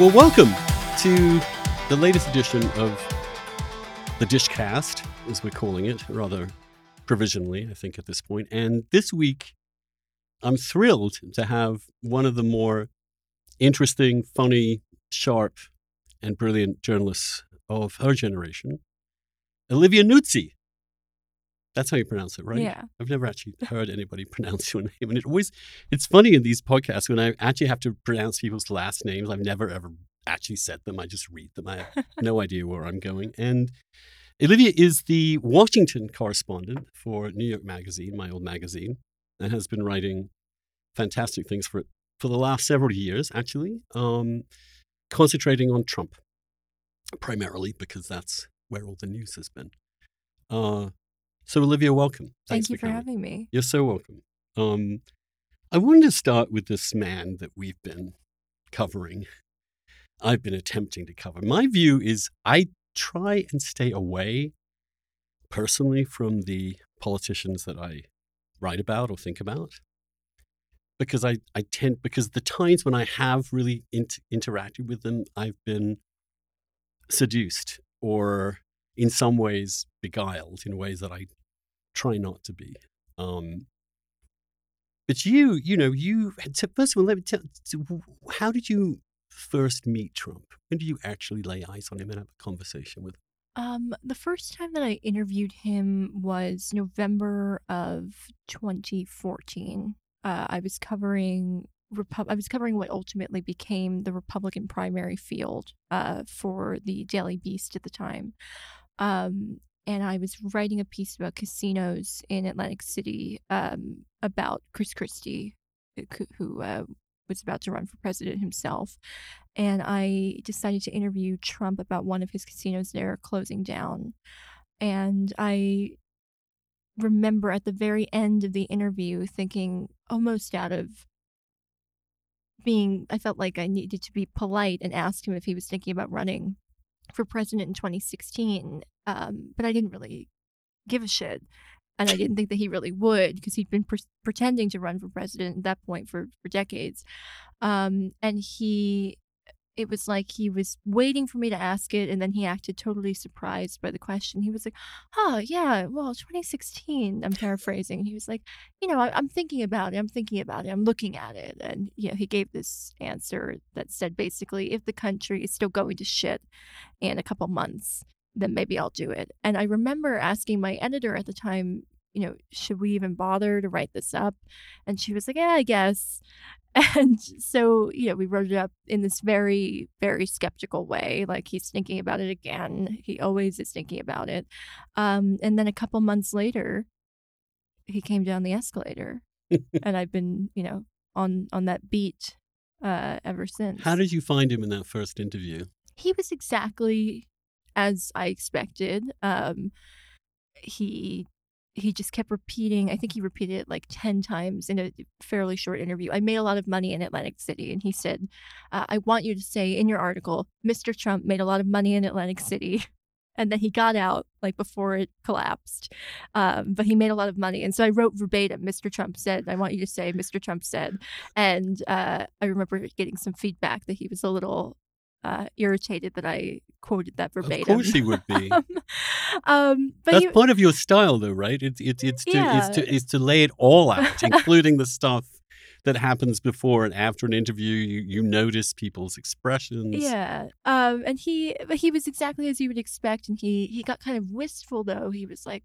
Well, welcome to the latest edition of the Dishcast, as we're calling it, rather provisionally, I think, at this point. And this week, I'm thrilled to have one of the more interesting, funny, sharp, and brilliant journalists of her generation, Olivia Nuzzi. That's how you pronounce it, right? Yeah. I've never actually heard anybody pronounce your name. And it always, it's funny in these podcasts when I actually have to pronounce people's last names. I've never ever actually said them. I just read them. I have no idea where I'm going. And Olivia is the Washington correspondent for New York Magazine, my old magazine, and has been writing fantastic things for it for the last several years, actually, um, concentrating on Trump primarily because that's where all the news has been. Uh, so, Olivia, welcome. Thanks Thank you for coming. having me. You're so welcome. Um, I wanted to start with this man that we've been covering. I've been attempting to cover. My view is I try and stay away personally from the politicians that I write about or think about because I, I tend because the times when I have really int- interacted with them, I've been seduced or in some ways beguiled in ways that I try not to be. Um, but you, you know, you. First of all, let me tell. How did you first meet Trump? When did you actually lay eyes on him and have a conversation with? him? Um, the first time that I interviewed him was November of 2014. Uh, I was covering Repu- I was covering what ultimately became the Republican primary field uh, for the Daily Beast at the time. Um, and I was writing a piece about casinos in Atlantic City um, about Chris Christie, who, who uh, was about to run for president himself. And I decided to interview Trump about one of his casinos there closing down. And I remember at the very end of the interview thinking, almost out of being, I felt like I needed to be polite and ask him if he was thinking about running for president in 2016. Um, but I didn't really give a shit. And I didn't think that he really would because he'd been pre- pretending to run for president at that point for, for decades. Um, and he, it was like he was waiting for me to ask it. And then he acted totally surprised by the question. He was like, oh, yeah, well, 2016, I'm paraphrasing. He was like, you know, I, I'm thinking about it. I'm thinking about it. I'm looking at it. And, you know, he gave this answer that said basically, if the country is still going to shit in a couple months, then maybe I'll do it. And I remember asking my editor at the time, you know, should we even bother to write this up? And she was like, yeah, I guess. And so, you know, we wrote it up in this very, very skeptical way. Like he's thinking about it again. He always is thinking about it. Um, and then a couple months later, he came down the escalator. and I've been, you know, on on that beat uh, ever since. How did you find him in that first interview? he was exactly as I expected. Um, he he just kept repeating. I think he repeated it like ten times in a fairly short interview. I made a lot of money in Atlantic City, and he said, uh, "I want you to say in your article, Mr. Trump made a lot of money in Atlantic City." And then he got out like before it collapsed, um, but he made a lot of money. And so I wrote verbatim, "Mr. Trump said." I want you to say, "Mr. Trump said," and uh, I remember getting some feedback that he was a little uh, irritated that I quoted that verbatim. Of course he would be. um, but That's he, part of your style, though, right? It's it's it's to Yeah. it's to is to lay it all out, including the stuff that happens before and after an interview. You you notice people's expressions. yeah, um, and he, but he was exactly as you would expect, and he he got kind of wistful though. He was like,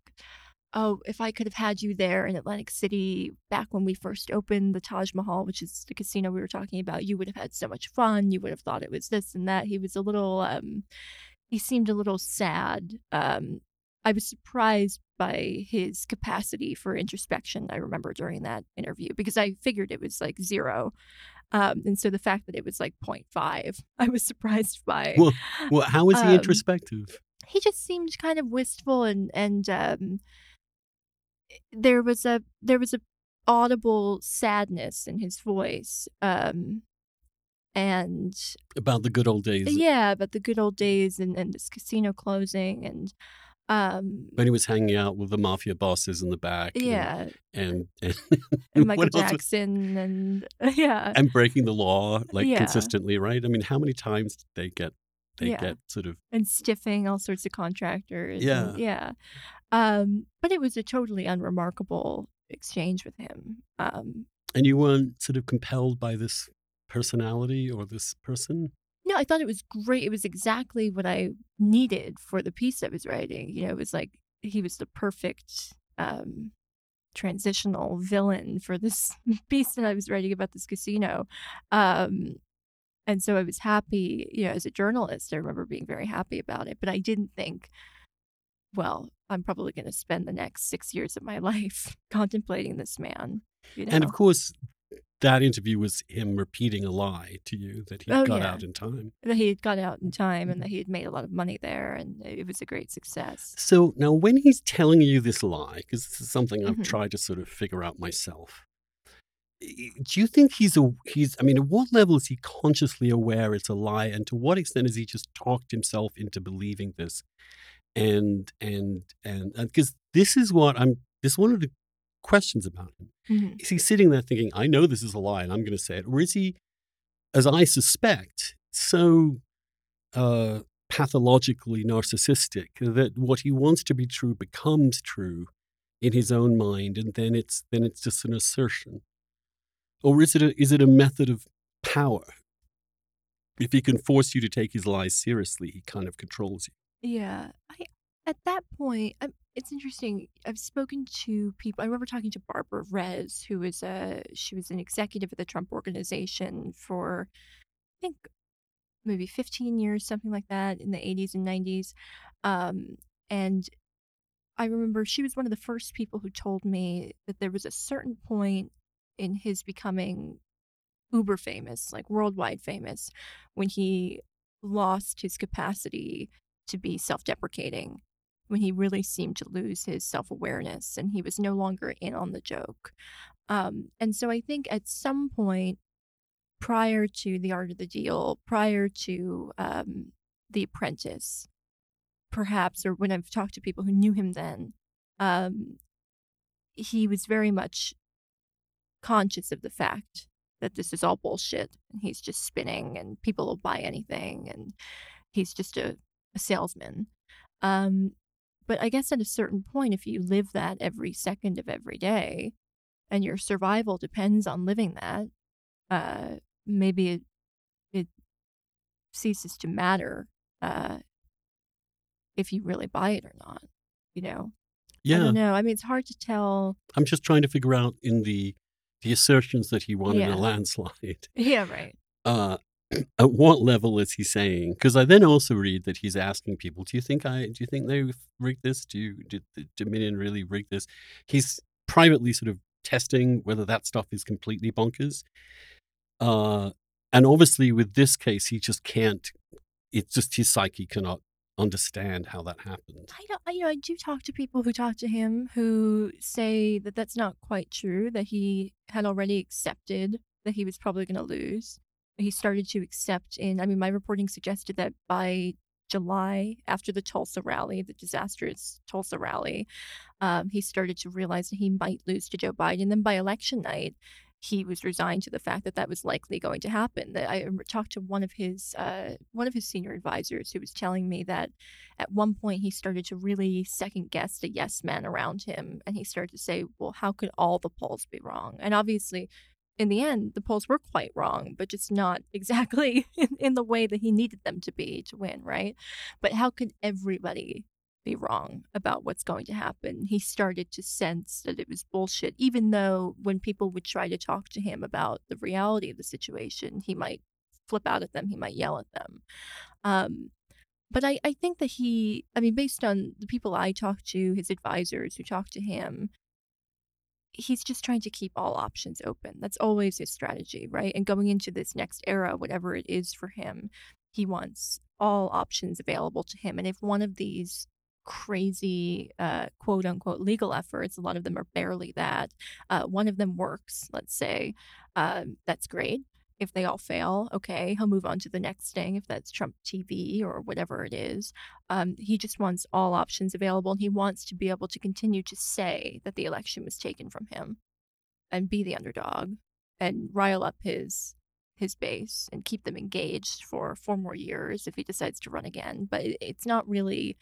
"Oh, if I could have had you there in Atlantic City back when we first opened the Taj Mahal, which is the casino we were talking about, you would have had so much fun. You would have thought it was this and that." He was a little, um, he seemed a little sad. Um, I was surprised by his capacity for introspection. I remember during that interview because I figured it was like zero. Um, and so the fact that it was like 0.5, I was surprised by. Well, well, how is he Um, introspective? he just seemed kind of wistful and and um, there was a there was a audible sadness in his voice. Um, and About the good old days. yeah, about the good old days and, and this casino closing and Um, when he was hanging out with the mafia bosses in the back. yeah, And, and, and Michael what else was- Jackson, and yeah, and breaking the law like Yeah. consistently, right? I mean, how many times did they get they Yeah. get sort of and stiffing all sorts of contractors. Yeah. and- yeah. Um, but it was a totally unremarkable exchange with him. Um, and you weren't sort of compelled by this personality or this person? no, I thought it was great. It was exactly what I needed for the piece I was writing. You know, it was like he was the perfect um, transitional villain for this piece that I was writing about this casino. Um, and so I was happy, you know, as a journalist, I remember being very happy about it. But I didn't think, well, I'm probably going to spend the next six years of my life contemplating this man. You know? And of course, that interview was him repeating a lie to you that he Oh, got yeah. out in time. that he had got out in time Mm-hmm. and that he had made a lot of money there and it was a great success. So now, when he's telling you this lie, because this is something I've Mhm. tried to sort of figure out myself, do you think he's a he's? I mean, at what level is he consciously aware it's a lie, and to what extent has he just talked himself into believing this? And and and because this is what I'm. This is one of the questions about him. Mhm. Is he sitting there thinking, "I know this is a lie, and I'm going to say it," or is he, as I suspect, so uh, pathologically narcissistic that what he wants to be true becomes true in his own mind, and then it's then it's just an assertion, or is it a, is it a method of power? If he can force you to take his lies seriously, he kind of controls you. Yeah, I at that point, i it's interesting. I've spoken to people. I remember talking to Barbara Res, who was a she was an executive at the Trump Organization for, I think, maybe 15 years, something like that, in the 80s and 90s. Um, and I remember she was one of the first people who told me that there was a certain point in his becoming uber famous, like worldwide famous, when he lost his capacity to be self deprecating, when he really seemed to lose his self awareness and he was no longer in on the joke. Um, and so I think at some point prior to The Art of the Deal, prior to um, The Apprentice, perhaps, or when I've talked to people who knew him then, um, he was very much conscious of the fact that this is all bullshit and he's just spinning and people will buy anything and he's just a, a salesman. Um, but I guess at a certain point, if you live that every second of every day and your survival depends on living that, uh, maybe it, it ceases to matter uh, if you really buy it or not. You know, I Yeah, don't know. I mean, it's hard to tell. I'm just trying to figure out in the the assertions that he won in a landslide. Yeah, right. uh, at what level is he saying? Because I then also read that he's asking people, "Do you think I? Do you think they rigged this? Do you did the Dominion really rig this?" He's privately sort of testing whether that stuff is completely bonkers. Uh, and obviously, with this case, he just can't. It's just his psyche cannot understand how that happened. I don't. You know, I do talk to people who talk to him who say that that's not quite true. That he had already accepted that he was probably going to lose. He started to accept in. I mean, my reporting suggested that by July, after the Tulsa rally, the disastrous Tulsa rally, um, he started to realize that he might lose to Joe Biden. Then by election night, he was resigned to the fact that that was likely going to happen. I talked to one of his uh, one of his senior advisors who was telling me that at one point he started to really second guess the yes men around him, and he started to say, "Well, how could all the polls be wrong?" And obviously. In the end, the polls were quite wrong, but just not exactly in, in the way that he needed them to be to win, right? But how could everybody be wrong about what's going to happen. He started to sense that it was bullshit, even though when people would try to talk to him about the reality of the situation, he might flip out at them, he might yell at them. Um, but I, I think that he, I mean, based on the people I talked to, his advisors who talked to him, he's just trying to keep all options open. That's always his strategy, right? And going into this next era, whatever it is for him, he wants all options available to him. And if one of these crazy uh, quote unquote legal efforts, a lot of them are barely that, uh, one of them works, let's say, um, that's great. If they all fail, okay, he'll move on to the next thing, if that's Trump TV or whatever it is. Um, he just wants all options available, and he wants to be able to continue to say that the election was taken from him and be the underdog and rile up his his base and keep them engaged for four more years if he decides to run again. But it, it's not really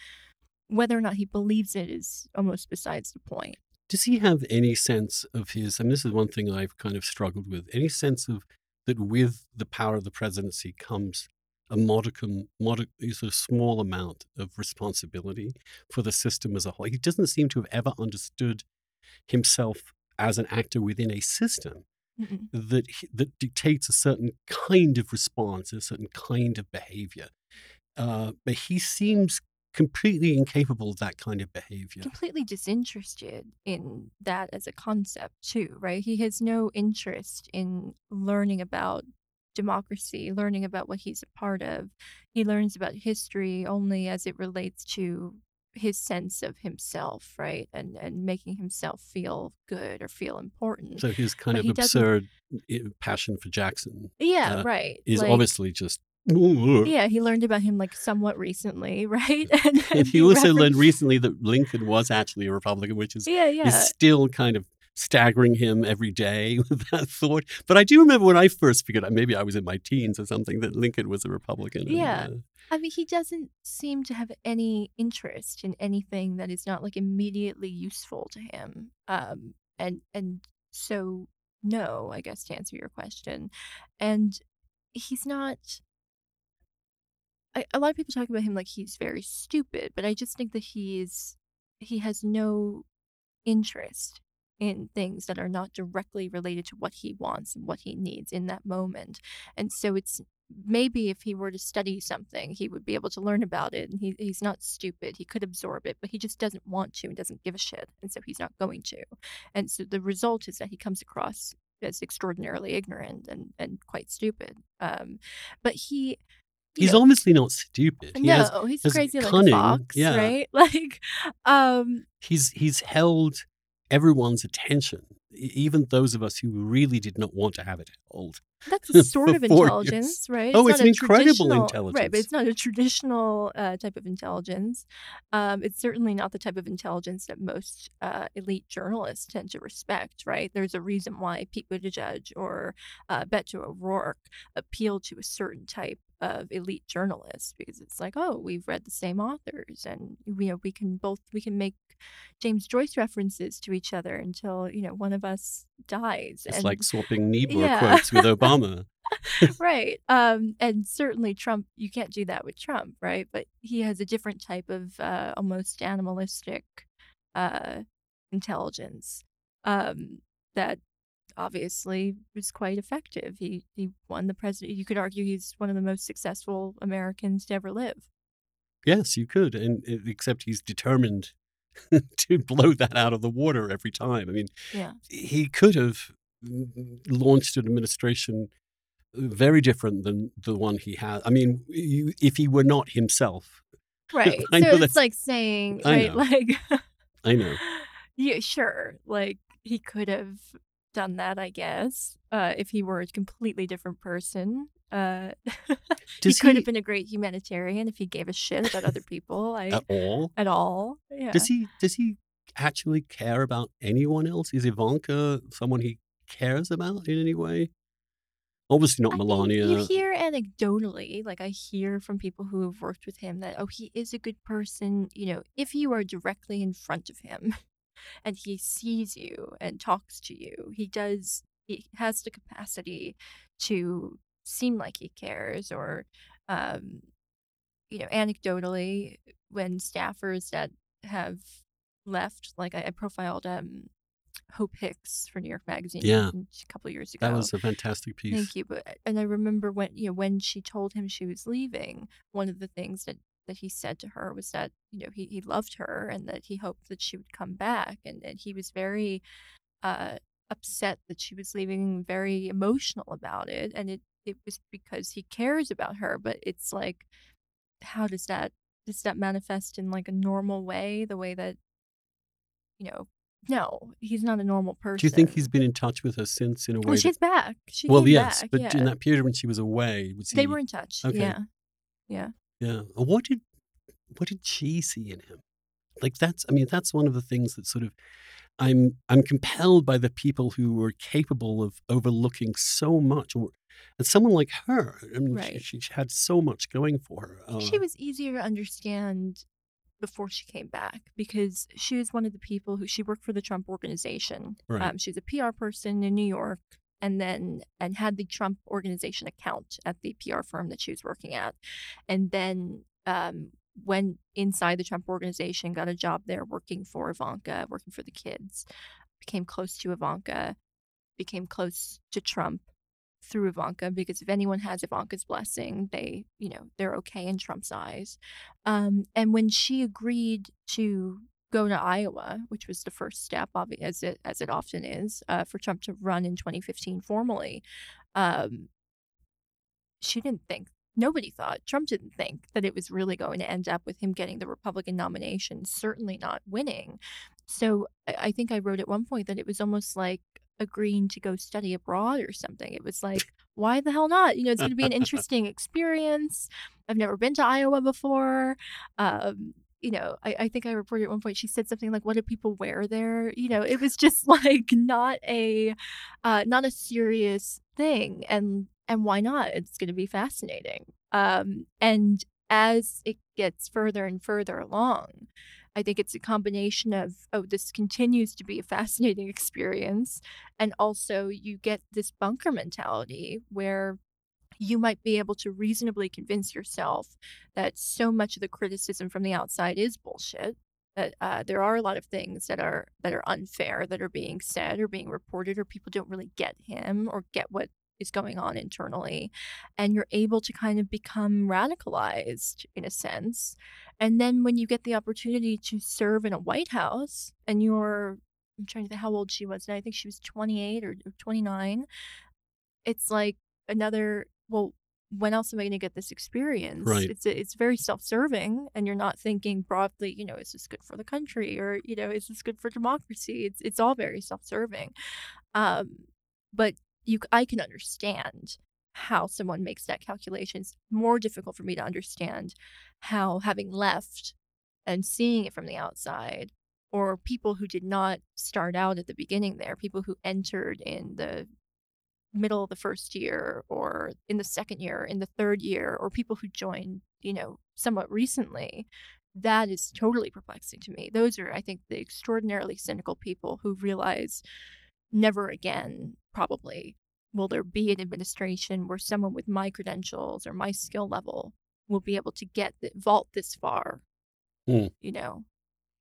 whether or not he believes it is almost besides the point. Does he have any sense of his? And this is one thing I've kind of struggled with. Any sense of that with the power of the presidency comes a modicum, modic, sort of small amount of responsibility for the system as a whole. He doesn't seem to have ever understood himself as an actor within a system Mm-mm. that that dictates a certain kind of response, a certain kind of behavior. Uh, but he seems completely incapable of that kind of behavior. Completely disinterested in that as a concept, too, right? He has no interest in learning about democracy, learning about what he's a part of. He learns about history only as it relates to his sense of himself, right? And and making himself feel good or feel important. So his kind But of absurd passion for Jackson yeah, uh, right. is like- obviously just. And Yeah, he learned about him like somewhat recently, right? And, he also learned recently that Lincoln was actually a Republican, which is Yeah, yeah. is still kind of staggering him every day with that thought. But I do remember when I first figured out, maybe I was in my teens or something, that Lincoln was a Republican. and, Yeah. uh, I mean, he doesn't seem to have any interest in anything that is not like immediately useful to him. Um, and and so no, I guess to answer your question, and he's not. I, a lot of people talk about him like he's very stupid, but I just think that he's he has no interest in things that are not directly related to what he wants and what he needs in that moment. And so it's maybe if he were to study something, he would be able to learn about it. And he, he's not stupid. He could absorb it, but he just doesn't want to and doesn't give a shit. And so he's not going to. And so the result is that he comes across as extraordinarily ignorant and, and quite stupid. Um, but he. He's know, obviously not stupid. He no, has, he's has crazy like a fox, yeah. right? Like, um, he's he's held everyone's attention, even those of us who really did not want to have it held. That's a sort of four years. intelligence, right? Oh, it's not an incredible traditional- Right, but it's not a traditional uh, type of intelligence. Um, it's certainly not the type of intelligence that most uh, elite journalists tend to respect, right? There's a reason why Pete Buttigieg or uh, Beto O'Rourke appeal to a certain type of elite journalists because it's like, oh, we've read the same authors, and you know, we can both we can make James Joyce references to each other until you know one of us dies. It's and like swapping Niebuhr Yeah. quotes with Obama. right. Um, and certainly Trump, you can't do that with Trump, right? But he has a different type of uh, almost animalistic uh, intelligence um, that obviously was quite effective. He he won the president. You could argue he's one of the most successful Americans to ever live. Yes, you could, and uh, except he's determined to blow that out of the water every time. I mean, Yeah. he could have launched an administration very different than the one he had. I mean, you, if he were not himself, Right. So it's like saying, I right, know. like I know. Yeah, sure. Like he could have done that, I guess, uh, if he were a completely different person. Uh, he could he, have been a great humanitarian if he gave a shit about other people. I, at all? at all. Yeah. Does he? Does he actually care about anyone else? Is Ivanka someone he cares about in any way? Obviously not I Melania. you hear anecdotally, like I hear from people who have worked with him that, oh, he is a good person. You know, if you are directly in front of him and he sees you and talks to you, he does, he has the capacity to seem like he cares or, um, you know, anecdotally, when staffers that have left, like I, I profiled um, Hope Hicks for New York Magazine Yeah. a couple years ago. that was a fantastic piece. Thank you. But and I remember when you know when she told him she was leaving, one of the things that that he said to her was that you know he he loved her and that he hoped that she would come back and and he was very uh upset that she was leaving, very emotional about it, and it it was because he cares about her. But it's like, how does that does that manifest in like a normal way, the way that you know no, he's not a normal person. Do you think he's been in touch with her since in a way? Well, that- she's back. She well, came yes, back, but yeah. in that period when she was away, was he? they were in touch. Okay. Yeah. Yeah. And What did what did she see in him? Like that's I mean that's one of the things that sort of I'm I'm compelled by the people who were capable of overlooking so much or and someone like her. I mean Right. she, she had so much going for her. Uh, she was easier to understand before she came back because she was one of the people who she worked for the Trump organization. Right. Um, she was a PR person in New York and then and had the Trump organization account at the PR firm that she was working at. And then um, went inside the Trump organization, got a job there working for Ivanka, working for the kids, became close to Ivanka, became close to Trump through Ivanka because if anyone has Ivanka's blessing, they, you know, they're okay in Trump's eyes. Um, and when she agreed to go to Iowa, which was the first step, as it as it often is, uh, for Trump to run in 2015 formally, um, she didn't think. Nobody thought Trump didn't think that it was really going to end up with him getting the Republican nomination, certainly not winning. So I, I think I wrote at one point that it was almost like agreeing to go study abroad or something. It was like, why the hell not? You know, it's going to be an interesting experience. I've never been to Iowa before. Um, you know, I, I think I reported at one point she said something like, "What do people wear there?" You know, it was just like not a, uh, not a serious thing, and and why not? It's going to be fascinating. Um, and as it gets further and further along, I think it's a combination of, oh, this continues to be a fascinating experience. And also, you get this bunker mentality where you might be able to reasonably convince yourself that so much of the criticism from the outside is bullshit. That uh, there are a lot of things that are that are unfair that are being said or being reported, or people don't really get him or get what is going on internally, and you're able to kind of become radicalized in a sense. And then when you get the opportunity to serve in a White House and you're, I'm trying to think how old she was and I think she was 28 or, or 29. It's like another, well, when else am I going to get this experience? Right. It's it's very self-serving, and you're not thinking broadly. You know, is this good for the country, or you know, is this good for democracy? It's it's all very self-serving. Um, but you, I can understand how someone makes that calculation. It's more difficult for me to understand how having left and seeing it from the outside, or people who did not start out at the beginning there, people who entered in the middle of the first year or in the second year, in the third year, or people who joined, you know, somewhat recently, that is totally perplexing to me. Those are, I think, the extraordinarily cynical people who realize never again, probably, will there be an administration where someone with my credentials or my skill level will be able to get the, vault this far. Hmm. You know,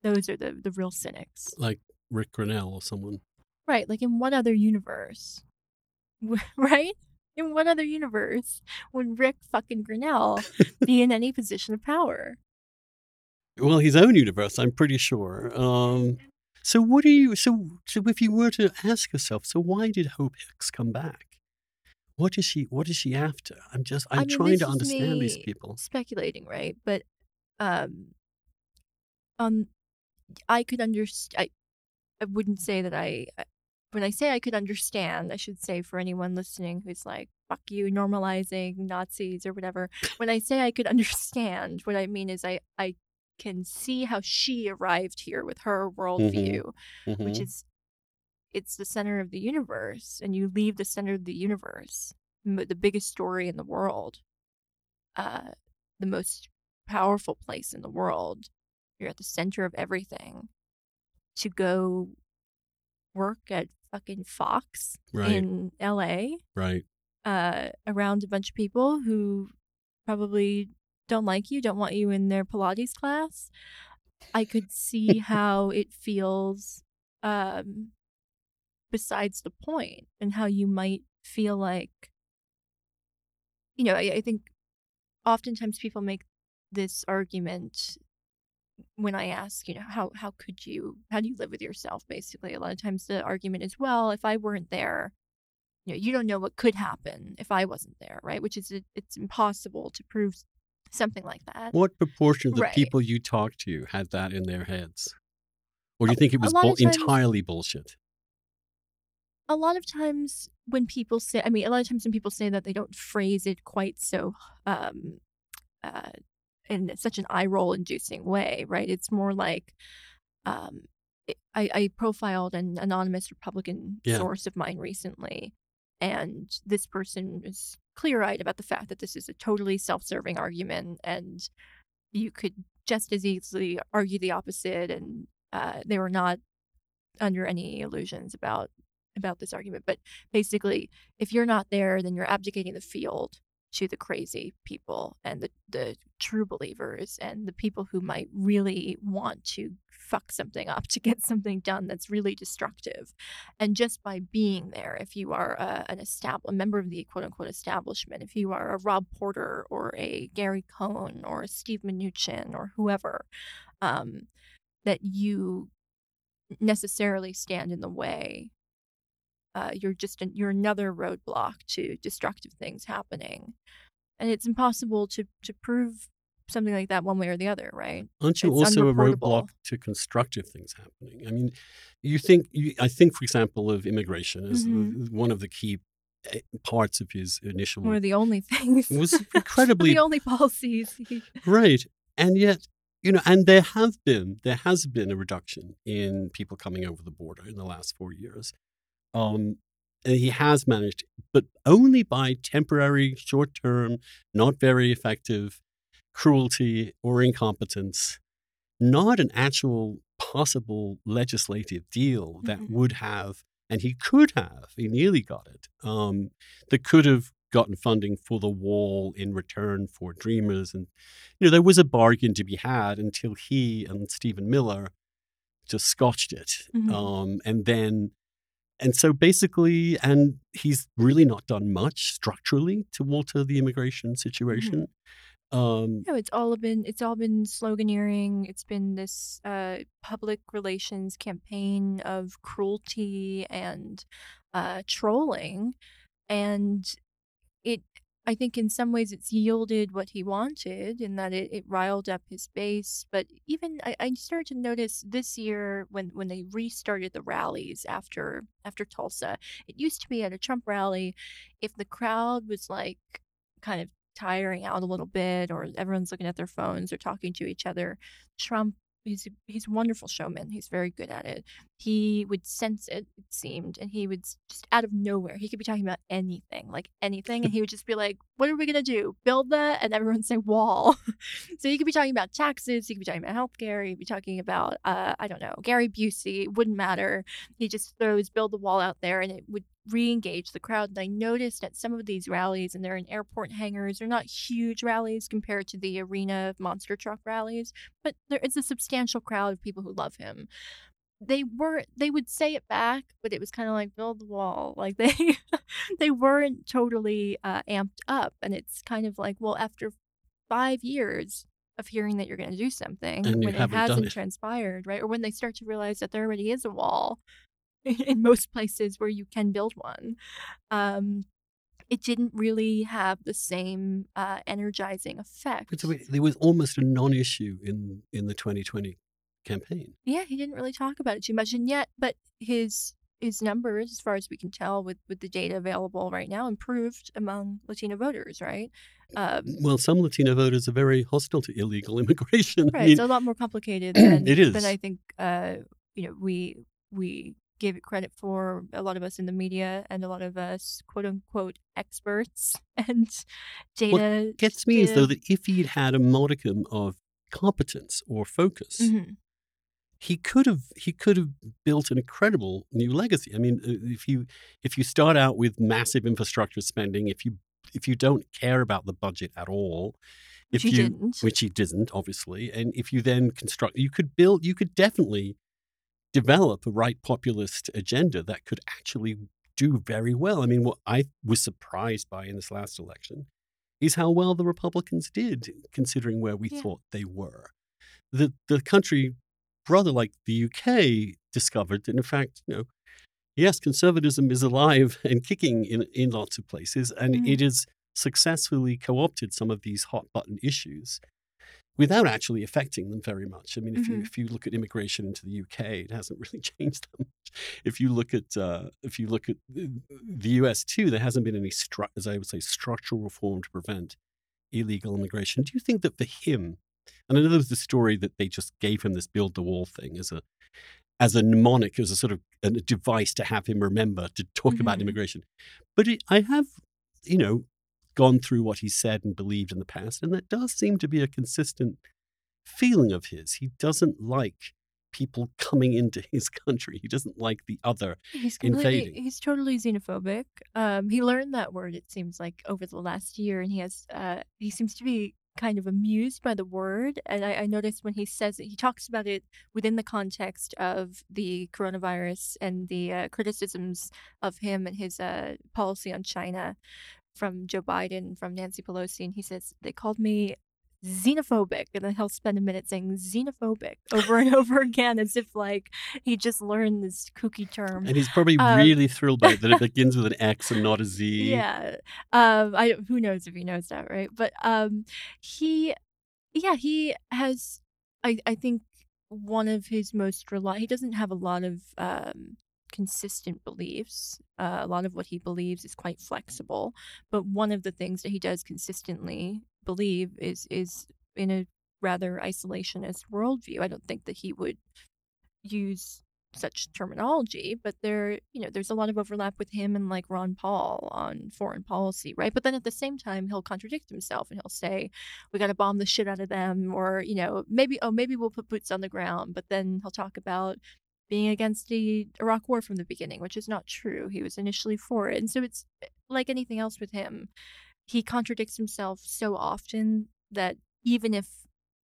those are the the real cynics, like Ric Grenell or someone. right? Like in what other universe, right? In what other universe would Ric fucking Grenell be in any position of power? Well, his own universe, I'm pretty sure. Um, so what do you? So, so if you were to ask yourself, so why did Hope Hicks come back? What is she? What is she after? I'm just. I'm I mean, trying to understand these people. speculating, right? But um, um, I could understand. I, I wouldn't say that I. When I say I could understand, I should say for anyone listening who's like, "Fuck you," normalizing Nazis or whatever. When I say I could understand, what I mean is I I can see how she arrived here with her worldview, which Mhm. is it's the center of the universe, and you leave the center of the universe, the biggest story in the world, uh, the most powerful place in the world. You're at the center of everything. To go work at fucking Fox Right. in LA, Right. uh, around a bunch of people who probably don't like you, don't want you in their Pilates class. I could see how it feels um, besides the point and how you might feel like, you know, I, I think oftentimes people make this argument when I ask, you know, how how could you how do you live with yourself basically? A lot of times the argument is, well, if I weren't there, you know, you don't know what could happen if I wasn't there, right? Which is it, it's impossible to prove something like that. What proportion of the Right. people you talked to had that in their heads? Or do you think it was of times- entirely bullshit? a lot of times when people say i mean a lot of times when people say that they don't phrase it quite so um uh in such an eye roll inducing way right it's more like um I, I profiled an anonymous republican Yeah. source of mine recently and this person is clear-eyed about the fact that this is a totally self-serving argument and you could just as easily argue the opposite and uh, they were not under any illusions about about this argument but basically if you're not there then you're abdicating the field to the crazy people and the, the true believers and the people who might really want to fuck something up to get something done that's really destructive. And just by being there if you are a, an estab- a member of the quote unquote establishment if you are a rob porter or a gary cohn or a steve mnuchin or whoever um, that you necessarily stand in the way uh, you're just an, you're another roadblock to destructive things happening and it's impossible to to prove something like that one way or the other right Aren't you It's also a roadblock to constructive things happening? I mean, you think, you, I think, for example, of immigration as Mhm. one of the key eh, parts of his initial one of the only things was incredibly the only policies he- Right. And yet, you know, and there have been, there has been a reduction in people coming over the border in the last four years. Um, and he has managed, but only by temporary, short term, not very effective cruelty or incompetence, not an actual possible legislative deal that Mhm. would have, and he could have, he nearly got it, um, that could have gotten funding for the wall in return for Dreamers. And, you know, there was a bargain to be had until he and Stephen Miller just scotched it. Mhm. Um, and then, and so basically, and he's really not done much structurally to alter the immigration situation. Um, No, it's all been it's all been sloganeering. It's been this uh, public relations campaign of cruelty and uh, trolling, and. I think in some ways it's yielded what he wanted in that it, it riled up his base. But even I, I started to notice this year when, when they restarted the rallies after after Tulsa, it used to be at a Trump rally, if the crowd was like kind of tiring out a little bit or everyone's looking at their phones or talking to each other trump he's a, he's a wonderful showman he's very good at it. He would sense it it seemed and he would just out of nowhere he could be talking about anything like anything and he would just be like what are we to do? Build that? And everyone say wall. So he could be talking about taxes he could be talking about healthcare he'd be talking about uh, i don't know gary busey it wouldn't matter. He just throws build the wall out there and it would re-engage the crowd and i noticed at some of these rallies and they're in airport hangars they're not huge rallies compared to the arena of monster truck rallies but there is a substantial crowd of people who love him they were they would say it back but it was kind of like build the wall like they they weren't totally uh, amped up and it's kind of like well after five years of hearing that you're going to do something And when it hasn't it. transpired right or when they start to realize that there already is a wall in most places where you can build one um it didn't really have the same uh, energizing effect but so it- there was almost a non-issue in in the 2020 campaign. yeah he didn't really talk about it too much and yet but his his numbers as far as we can tell with with the data available right now improved among latino voters right um Well, some Latino voters are very hostile to illegal immigration. I right mean, it's a lot more complicated than It is. than i think uh you know we we give it credit for a lot of us in the media and a lot of us quote unquote experts and data What gets me is though that if he'd had a modicum of competence or focus, Mhm. he could have he could have built an incredible new legacy. I mean, uh, if you if you start out with massive infrastructure spending, if you if you don't care about the budget at all, which if he you didn't which he didn't obviously, and if you then construct, you could build, you could definitely develop a right populist agenda that could actually do very well. I mean, what I was surprised by in this last election is how well the Republicans did, considering where we Yeah. thought they were. The the country, rather like the UK, discovered that in fact, you know, yes, conservatism is alive and kicking in in lots of places, and Mhm. it has successfully co-opted some of these hot button issues without actually affecting them very much. I mean, if you Mhm. if you look at immigration into the UK, it hasn't really changed that much. If you look at uh, if you look at the US too, there hasn't been any stru- as I would say structural reform to prevent illegal immigration. Do you think that for him, and I know there was the story that they just gave him this build the wall thing as a as a mnemonic, as a sort of a device to have him remember to talk about Mhm. immigration. But it, I have, you know, gone through what he said and believed in the past, and that does seem to be a consistent feeling of his. He doesn't like people coming into his country. He doesn't like the other. He's invading. he's totally xenophobic. Um, he learned that word, it seems like, over the last year, and he has, uh, he seems to be kind of amused by the word. And I, I noticed when he says it, he talks about it within the context of the coronavirus and the uh, criticisms of him and his uh, policy on China from Joe Biden, from Nancy Pelosi. And he says, they called me xenophobic and then he'll spend a minute saying xenophobic over and over again as if like he just learned this kooky term And he's probably Um, really thrilled by it that it begins with an X and not a Z. yeah um i who knows if he knows that right but um he yeah he has i i think one of his most rely he doesn't have a lot of um consistent beliefs uh, a lot of what he believes is quite flexible but one of the things that he does consistently believe is is in a rather isolationist worldview i don't think that he would use such terminology, but there, you know, there's a lot of overlap with him and like Ron Paul on foreign policy, right? But then at the same time, he'll contradict himself and he'll say, "We got to bomb the shit out of them," or you know, maybe oh maybe we'll put boots on the ground. But then he'll talk about being against the Iraq War from the beginning, which is not true. He was initially for it, and so it's eh, like anything else with him. He contradicts himself so often that even if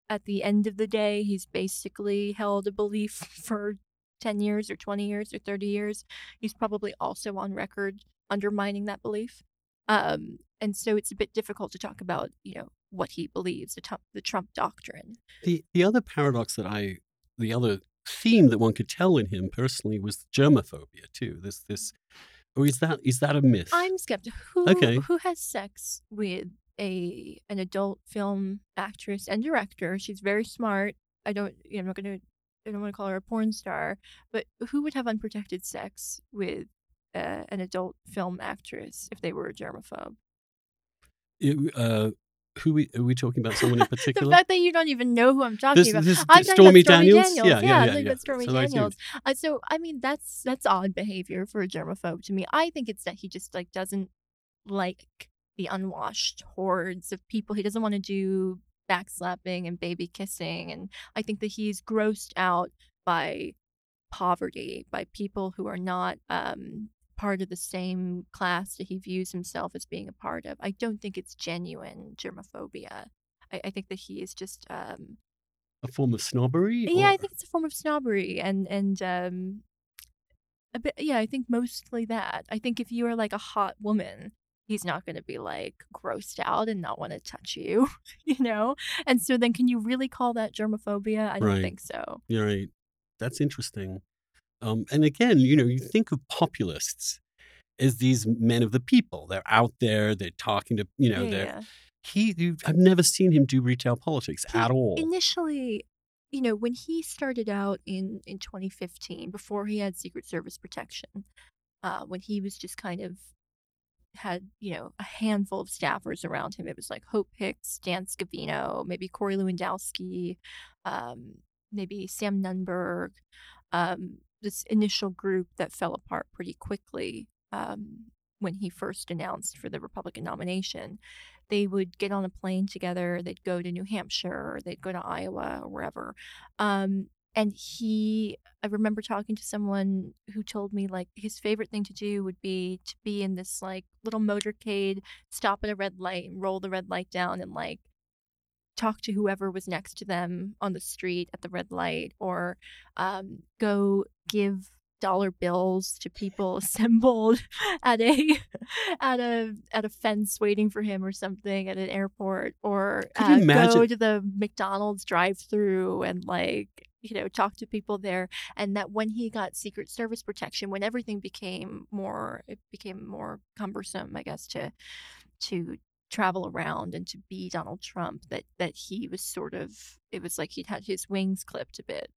at the end of the day he's basically held a belief for 10 years or 20 years or 30 years, he's probably also on record undermining that belief. Um, and so it's a bit difficult to talk about, you know, what he believes, the, Trump- the Trump doctrine. The the other paradox that I, the other theme that one could tell in him personally was germophobia too. This this, or is that is that a myth? I'm skeptical. Who Okay. who has sex with a an adult film actress and director? She's very smart. I don't. You know, I'm not gonna. I don't want to call her a porn star, but who would have unprotected sex with uh, an adult film actress if they were a germaphobe? It- uh, who we, are we talking about? Someone in particular? the fact that you don't even know who I'm talking This, about. this I'm talking Stormy about Stormy Daniels. Daniels. Yeah, yeah, I'm yeah. yeah. Stormy So I Daniels. Uh, so I mean, that's that's odd behavior for a germaphobe to me. I think it's that he just like doesn't like the unwashed hordes of people. He doesn't want to do backslapping and baby kissing, and I think that he's grossed out by poverty, by people who are not um, part of the same class that he views himself as being a part of. I don't think it's genuine germophobia. I, I think that he is just um, a form of snobbery. yeah, or- I think it's a form of snobbery and and um a bit yeah, I think mostly that. I think if you are like a hot woman, he's not going to be like grossed out and not want to touch you, you know? And so then can you really call that germophobia? I don't think so. You're right. That's interesting. Um, and again, you know, you think of populists as these men of the people. They're out there. They're talking to, you know, yeah, they're yeah. he. you- I've never seen him do retail politics He- at all. Initially, you know, when he started out in in 2015 before he had Secret Service protection, uh when he was just kind of had you know a handful of staffers around him. It was like Hope Hicks, Dan Scavino, maybe Corey Lewandowski, um, maybe Sam Nunberg. Um, this initial group that fell apart pretty quickly um, when he first announced for the Republican nomination. They would get on a plane together. They'd go to New Hampshire, or they'd go to Iowa, or wherever. Um, and he i remember talking to someone who told me like his favorite thing to do would be to be in this like little motorcade stop at a red light and roll the red light down and like talk to whoever was next to them on the street at the red light or um, go give dollar bills to people assembled at a at a at a fence waiting for him or something at an airport or uh, go to the McDonald's drive through and like you know talk to people there. And that when he got secret service protection when everything became more it became more cumbersome i guess to to travel around and to be Donald Trump that that he was sort of it was like he'd had his wings clipped a bit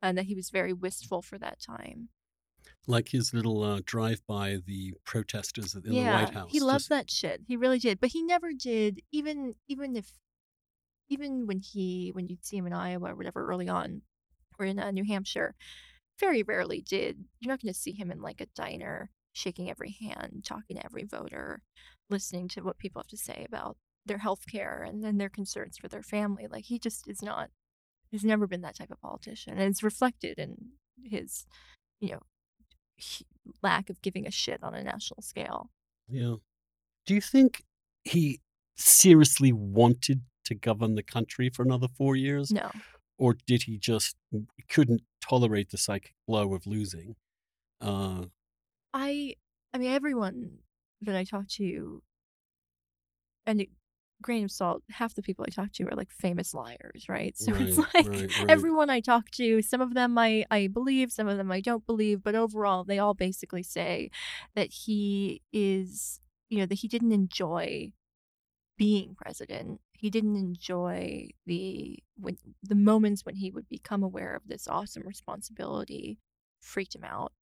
and that he was very wistful for that time. Like his little uh, drive by the protesters in yeah, the White House. he loved just- that shit. He really did. But he never did even even if even when he when you'd see him in Iowa or whatever early on or in uh, New Hampshire, very rarely did. You're not going to see him in like a diner shaking every hand, talking to every voter, listening to what people have to say about their health care and then their concerns for their family. Like he just is not has never been that type of politician. And it's reflected in his, you know, lack of giving a shit on a national scale. Yeah. Do you think he seriously wanted to govern the country for another four years? No. Or did he just couldn't tolerate the psychic blow of losing? Uh, I I mean everyone that I talk to and grain of salt, half the people I talk to are like famous liars, right? So it's like right, right. everyone I talk to, some of them I, I believe, some of them I don't believe, but overall they all basically say that he is you know, that he didn't enjoy being president. He didn't enjoy the when the moments when he would become aware of this awesome responsibility freaked him out.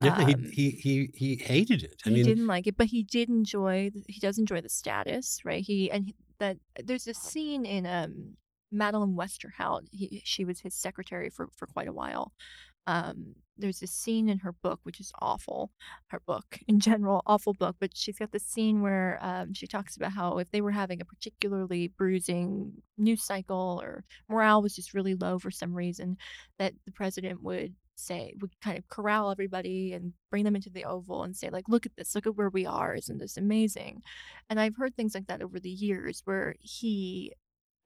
Yeah, Um, he, he he he hated it. I he mean, didn't like it, but he did enjoy. He does enjoy the status, right? He and he, that there's a scene in um Madeleine Westerhout. He, she was his secretary for for quite a while. Um, there's a scene in her book which is awful. Her book in general, awful book. But she's got this scene where um, she talks about how if they were having a particularly bruising news cycle or morale was just really low for some reason, that the president would say would kind of corral everybody and bring them into the oval and say like look at this look at where we are isn't this amazing? And i've heard things like that over the years where he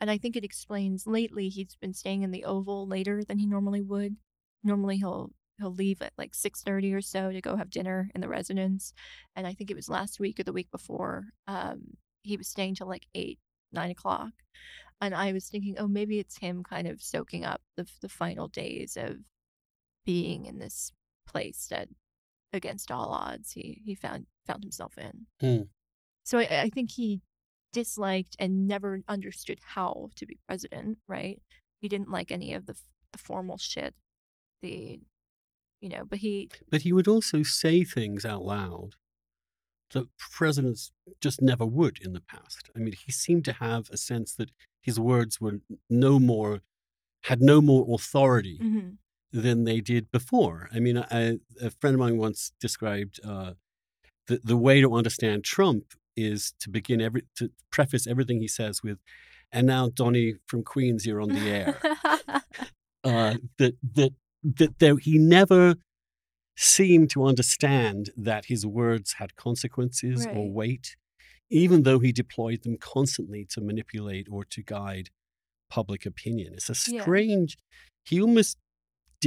and i think it explains lately he's been staying in the oval later than he normally would. Normally he'll he'll leave at like 6.30 or so to go have dinner in the residence and i think it was last week or the week before um, he was staying till like 8 9 o'clock and i was thinking oh maybe it's him kind of soaking up the, the final days of being in this place that against all odds he he found found himself in Hmm. so I, I think he disliked and never understood how to be president right he didn't like any of the, the formal shit the you know but he but he would also say things out loud that presidents just never would in the past. I mean, he seemed to have a sense that his words were no more had no more authority mhm, than they did before. I mean, I, a friend of mine once described uh, the the way to understand Trump is to begin every to preface everything he says with, "And now, Donnie from Queens, you're on the air." uh, that that that though he never seemed to understand that his words had consequences or weight, even though he deployed them constantly to manipulate or to guide public opinion. It's a Yeah. strange. He almost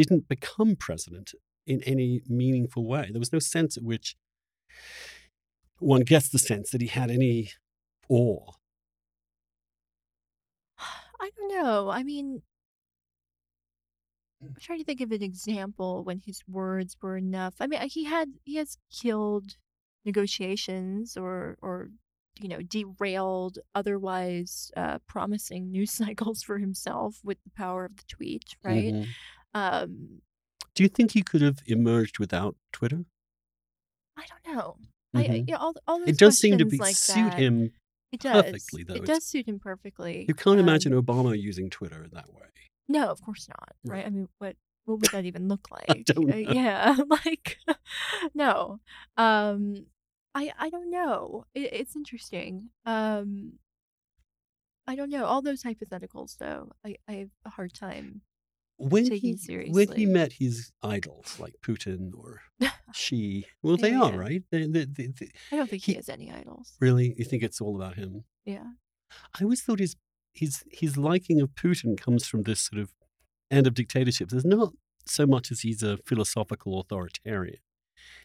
didn't become president in any meaningful way. There was no sense at which one gets the sense that he had any awe. I don't know. I mean, I'm trying to think of an example when his words were enough. I mean, he had he has killed negotiations or or you know derailed otherwise uh, promising news cycles for himself with the power of the tweet, right? Mhm. Um, Do you think he could have emerged without Twitter? I don't know. I, I you know, all all those It does seem to be like suit that, him It does. perfectly, though. It does suit him perfectly. You can't Um, imagine Obama using Twitter in that way. No, of course not. Right? I mean, what what would that even look like? Uh, yeah, like no. Um, I I don't know. It, it's interesting. Um, I don't know. All those hypotheticals, though, I I have a hard time. When he, when he met his idols like Putin or Xi, well, they Yeah, are right. They, they, they, I don't think he, He- has any idols. really, you think it's all about him? Yeah. I always thought his his his liking of Putin comes from this sort of end of dictatorship. There's not so much as he's a philosophical authoritarian.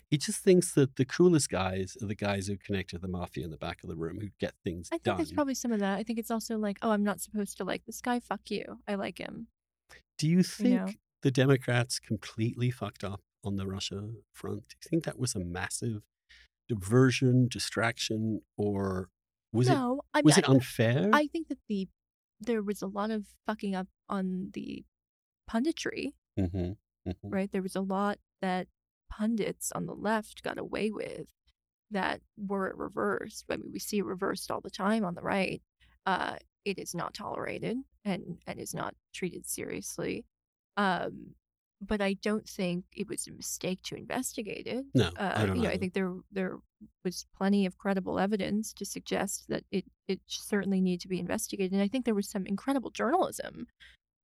He just thinks that the coolest guys are the guys who connect to the mafia in the back of the room who get things I think done. there's probably some of that. I think it's also like, oh, I'm not supposed to like this guy. Fuck you. I like him. Do you think know? the Democrats completely fucked up on the Russia front? Do you think that was a massive diversion, distraction, or Was it no, I mean, was it I- unfair? I think that the there was a lot of fucking up on the punditry, hmm right? There was a lot that pundits on the left got away with that were reversed. I mean, we see it reversed all the time on the right. Uh, it is not tolerated and and is not treated seriously. Um, but I don't think it was a mistake to investigate it. No, Uh, I don't you know. know, I think there there was plenty of credible evidence to suggest that it it certainly needed to be investigated. And I think there was some incredible journalism,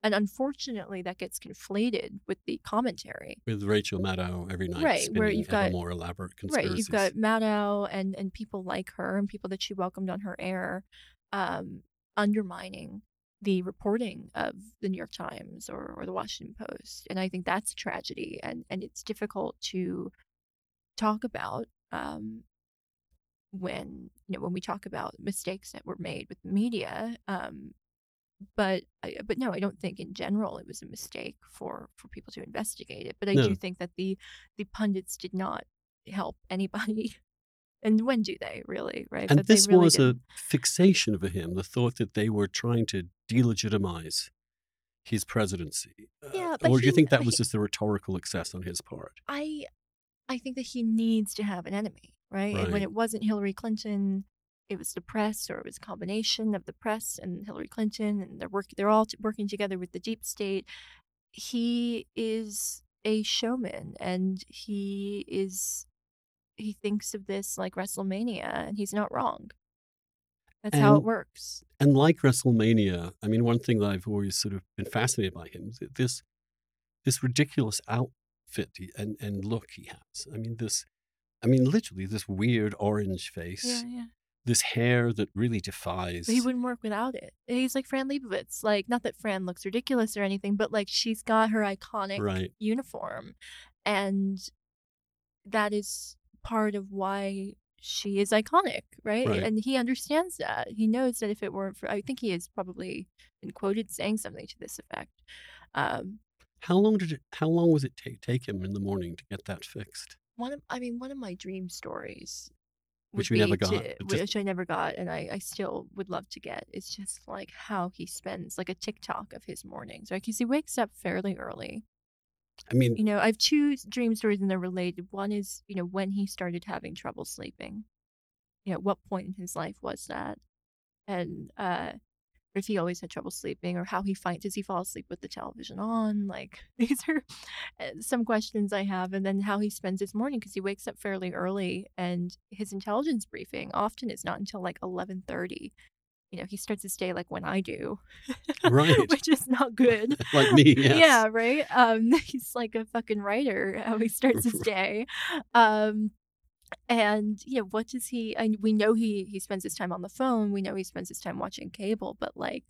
and unfortunately, that gets conflated with the commentary. with Rachel Maddow every night Right, where you've got- more elaborate conspiracies. Right, you've got Maddow and and people like her and people that she welcomed on her air, um, undermining the reporting of the New York Times or, or the Washington Post, and I think that's a tragedy, and and it's difficult to talk about um, when you know when we talk about mistakes that were made with the media. Um, but I, but no, I don't think in general it was a mistake for for people to investigate it. But I No. do think that the the pundits did not help anybody. And when do they really, right? and But this really was didn't. a fixation for him, the thought that they were trying to delegitimize his presidency. Uh, Yeah, but or do you he- think that was just a rhetorical excess on his part? I I think that he needs to have an enemy, right? And when it wasn't Hillary Clinton, it was the press, or it was a combination of the press and Hillary Clinton, and they're work they're all t- working together with the deep state. He is a showman, and he is he thinks of this like WrestleMania, and he's not wrong. That's how it works. And like WrestleMania, I mean, one thing that I've always sort of been fascinated by him is this this ridiculous outfit and and look he has. I mean, this, I mean, literally this weird orange face, Yeah, yeah. this hair that really defies. But he wouldn't work without it. He's like Fran Lebowitz. Like, not that Fran looks ridiculous or anything, but like she's got her iconic Right. uniform. And that is part of why she is iconic, right? Right. And he understands that. He knows that if it weren't for, I think he has probably been quoted saying something to this effect. Um, How long did it? How long was it take take him in the morning to get that fixed? one of, I mean, one of my dream stories, Which we never got, to- just- which I never got, and I, I still would love to get. It's just like how he spends like a tick-tock of his mornings, right? Because he wakes up fairly early. I mean, You know, I have two dream stories and they're related. One is, you know, when he started having trouble sleeping. You know, what point in his life was that? And uh if he always had trouble sleeping or how he finds does he fall asleep with the television on? Like these are uh, some questions I have and then how he spends his morning because he wakes up fairly early and his intelligence briefing often is not until like 11:30. You know, he starts his day like when I do. Right. Which is not good. like me, yes. Yeah, right. Um, he's like a fucking writer. How he starts his day. Um, and yeah, what does he? And we know he he spends his time on the phone. We know he spends his time watching cable. But like,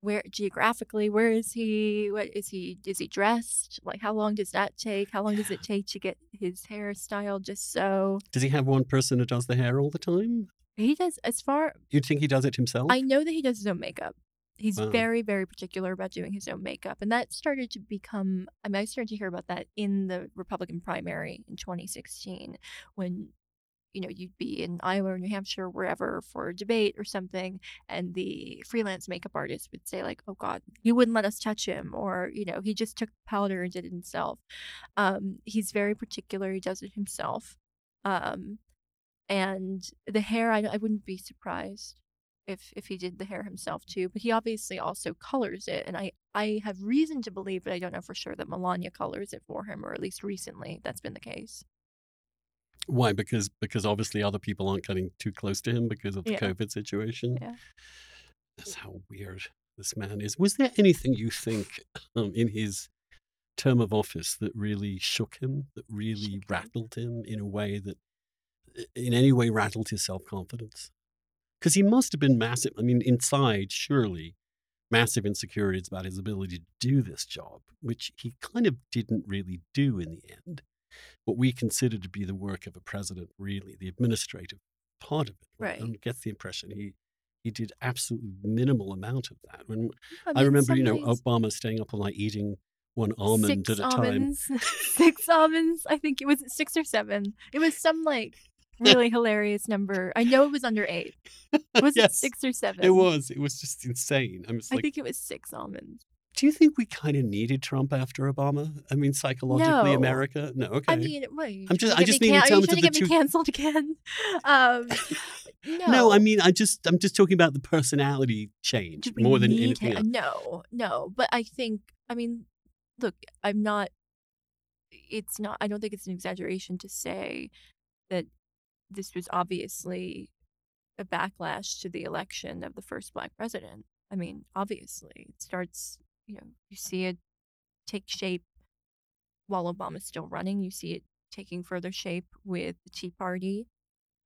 where geographically, where is he? What is he? Is he dressed? Like, how long does that take? How long does it take to get his hair styled just so? Does he have one person who does the hair all the time? He does as far You'd think he does it himself? I know that he does his own makeup. He's Wow. very, very particular about doing his own makeup. And that started to become, I mean, I started to hear about that in the Republican primary in 2016 when, you know, you'd be in Iowa or New Hampshire, wherever for a debate or something. And the freelance makeup artist would say, like, oh God, he wouldn't let us touch him. Or, you know, he just took powder and did it himself. Um, he's very particular. He does it himself. Um, and the hair, I, I wouldn't be surprised if if he did the hair himself too. But he obviously also colors it, and I I have reason to believe, but I don't know for sure that Melania colors it for him, or at least recently that's been the case. Why? Because because obviously other people aren't getting too close to him because of the Yeah. COVID situation. Yeah. That's how weird this man is. Was there anything you think um, in his term of office that really shook him, that really rattled him in a way that, in any way, rattled his self confidence? Because he must have been massive. I mean, inside, surely, massive insecurities about his ability to do this job, which he kind of didn't really do in the end. What we consider to be the work of a president, really, the administrative part of it. Right. One gets the impression he he did absolutely minimal amount of that. When I, mean, remember, you know, Obama staying up all night eating one almond six at a time. almonds, six almonds. I think it was six or seven. It was some like really hilarious number. I know it was under eight. Was it six or seven? It was. It was just insane. I'm just I think it was six almonds. do you think we kind of needed Trump after Obama? I mean, psychologically, No. America? No, okay. I mean, what? I'm just- I just me mean can- you terms trying of to the get me two- canceled again? Um, no. no, I mean, I just, I'm just talking about the personality change more than anything else. No, no. But I think, I mean, look, I'm not. It's not. I don't think it's an exaggeration to say that this was obviously a backlash to the election of the first black president. I mean, obviously, it starts. You know, you see it take shape while Obama's still running. You see it taking further shape with the Tea Party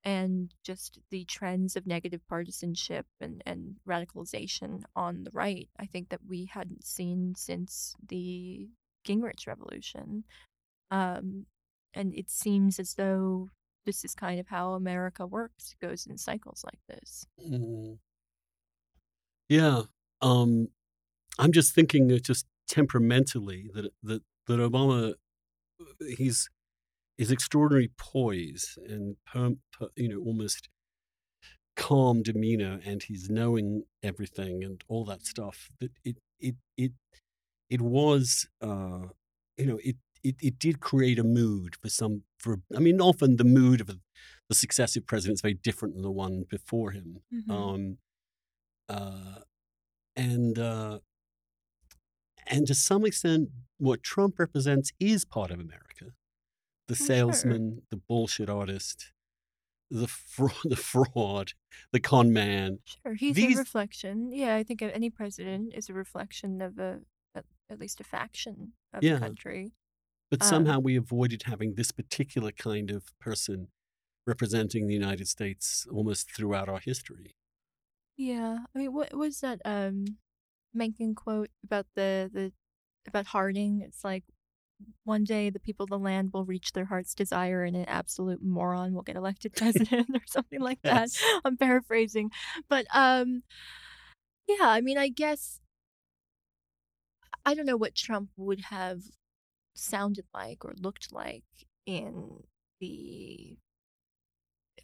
and just the trends of negative partisanship and, and radicalization on the right. I think that we hadn't seen since the Gingrich Revolution. Um, and it seems as though this is kind of how America works. It goes in cycles like this. Mm. Yeah. Um, I'm just thinking that just temperamentally that that that Obama, he's his extraordinary poise and perm, per, you know almost calm demeanor and he's knowing everything and all that stuff. That it it it it was uh, you know it. It, it did create a mood for some for I mean often the mood of a, the successive president is very different than the one before him Mhm. um, uh, and uh, and to some extent, what Trump represents is part of America. The Oh, sure. salesman, the bullshit artist, the fraud, the fraud, the con man. Sure, he's These- a reflection. Yeah, I think any president is a reflection of a, at, at least a faction of Yeah. the country. But Um, somehow we avoided having this particular kind of person representing the United States almost throughout our history. Yeah, I mean, what was that um Mencken quote about the the about Harding? It's like one day the people of the land will reach their heart's desire, and an absolute moron will get elected president, or something like that. Yes. I'm paraphrasing, but um, yeah, I mean, I guess I don't know what Trump would have sounded like or looked like in the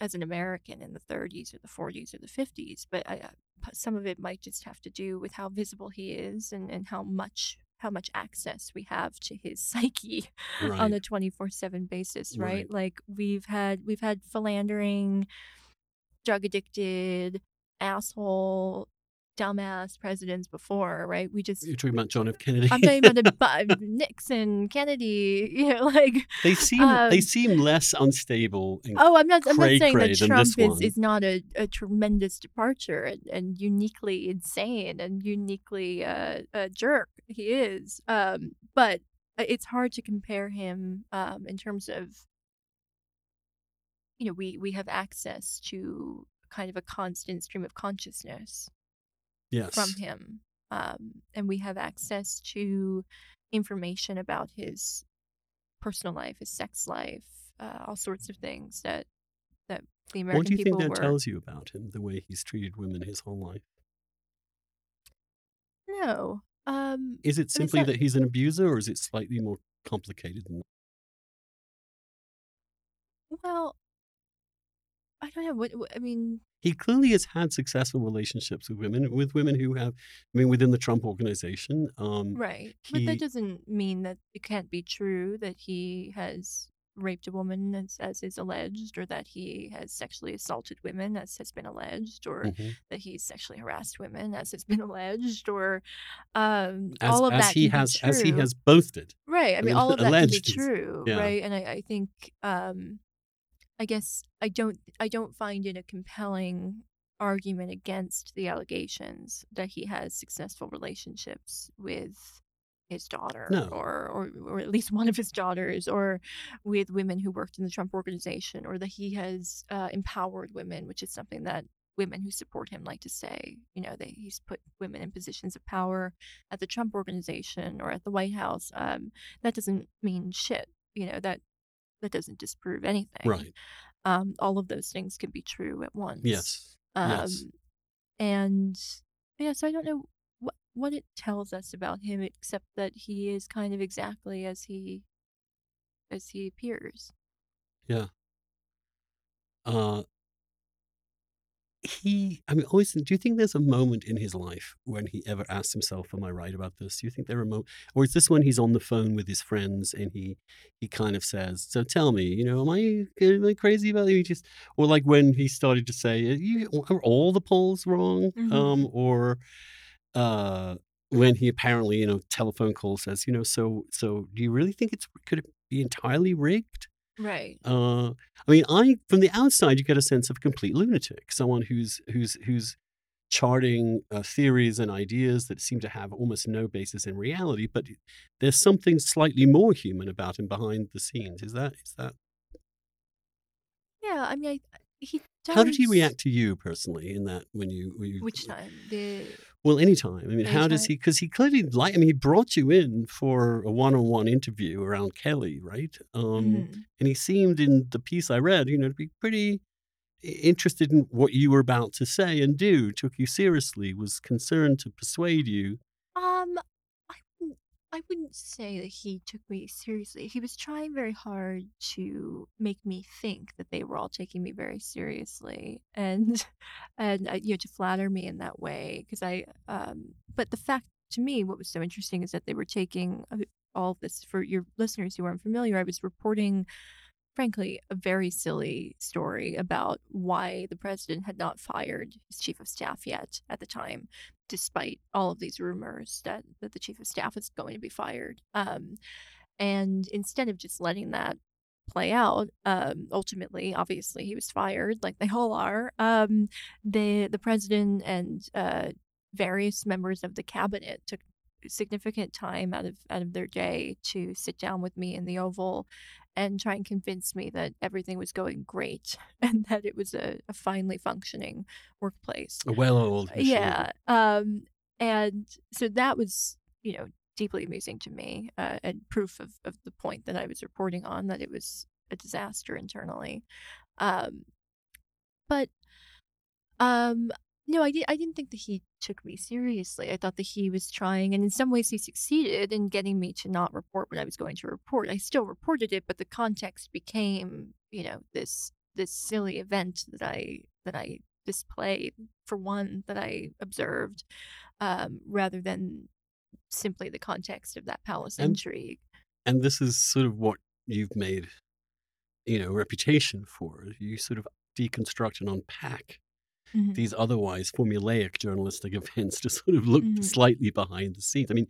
as an American in the 30s or the 40s or the 50s, but I, uh, some of it might just have to do with how visible he is and, and how much how much access we have to his psyche Right. on a 24/7 basis, right? Right. Like we've had we've had philandering, drug addicted, asshole, dumbass presidents before, right? We just You're talking about John F. Kennedy. I'm talking about the, Nixon, Kennedy, you know, like they seem they um, seem less unstable. And, Oh, I'm not. I'm not saying that Trump is, one. is not a, a tremendous departure and, and uniquely insane and uniquely uh, a jerk. He is, um, but it's hard to compare him um, in terms of you know we we have access to kind of a constant stream of consciousness yes. from him, um, and we have access to information about his personal life, his sex life, uh, all sorts of things that that the American What do you think that were. tells you about him, the way he's treated women his whole life? No, um, Is it simply not- that he's an abuser, or is it slightly more complicated than that? well, I don't know. What, what I mean, He clearly has had successful relationships with women, with women who have, I mean, within the Trump organization. Um, right? but that doesn't mean that it can't be true that he has raped a woman as, as is alleged, or that he has sexually assaulted women as has been alleged, or mhm. that he's sexually harassed women as has been alleged, or um, As, all of as that he has, as he has boasted. Right. I I mean, mean, all of that can be true, yeah. right? And I, I think, um, I guess I don't, I don't find it a compelling argument against the allegations that he has successful relationships with his daughter, No. or, or, or at least one of his daughters, or with women who worked in the Trump organization, or that he has uh, empowered women, which is something that women who support him like to say. You know, that he's put women in positions of power at the Trump organization or at the White House. Um, that doesn't mean shit. You know that that doesn't disprove anything. Right. Um, all of those things can be true at once. Yes. Um, yes. And yeah, so I don't know what what it tells us about him, except that he is kind of exactly as he as he appears. Yeah. uh, he, I mean, always, do you think there's a moment in his life when he ever asks himself, "Am I right about this?" Do you think there are mo, or is this when he's on the phone with his friends and he he kind of says, "So tell me, you know, am I am I crazy about you?" Just, or like when he started to say, "Are you, are all the polls wrong?" Mhm. Um, or uh, when he apparently, you know, telephone call says, you know, so so do you really think it's could it be entirely rigged? Right. Uh, I mean, I from the outside you get a sense of a complete lunatic, someone who's who's who's charting uh, theories and ideas that seem to have almost no basis in reality, but there's something slightly more human about him behind the scenes. Is that is that Yeah, I mean, I, he does. how did he react to you personally in that when you, when you Which time? The Well, anytime. I mean, how does he? Because he clearly like. I mean, he brought you in for a one-on-one interview around Kelly, right? Um, Mhm. and he seemed in the piece I read, you know, to be pretty interested in what you were about to say and do. Took you seriously. Was concerned to persuade you. I wouldn't, say that he took me seriously. He was trying very hard to make me think that they were all taking me very seriously, and and uh, you know to flatter me in that way. Because I, um, but the fact to me, what was so interesting is that they were taking uh, all of this for your listeners who aren't familiar. I was reporting. Frankly, a very silly story about why the president had not fired his chief of staff yet at the time despite all of these rumors that, that the chief of staff was going to be fired. Um, and instead of just letting that play out, um, ultimately, obviously, he was fired, like they all are. Um, the the president and uh, various members of the cabinet took significant time out of out of their day to sit down with me in the Oval and try and convince me that everything was going great and that it was a, a finely functioning workplace. A well-oiled machine. Yeah. Um, and so that was, you know, deeply amusing to me uh, and proof of, of the point that I was reporting on that it was a disaster internally. Um, but um, no, I, did, I didn't think that he took me seriously. I thought that he was trying, and in some ways he succeeded in getting me to not report what I was going to report. I still reported it, but the context became, you know, this this silly event that I that I displayed for one that I observed, um, rather than simply the context of that palace And- intrigue. And this is sort of what you've made, you know, reputation for. You sort of deconstruct and unpack Mhm. these otherwise formulaic journalistic events to sort of look Mhm. slightly behind the scenes. I mean,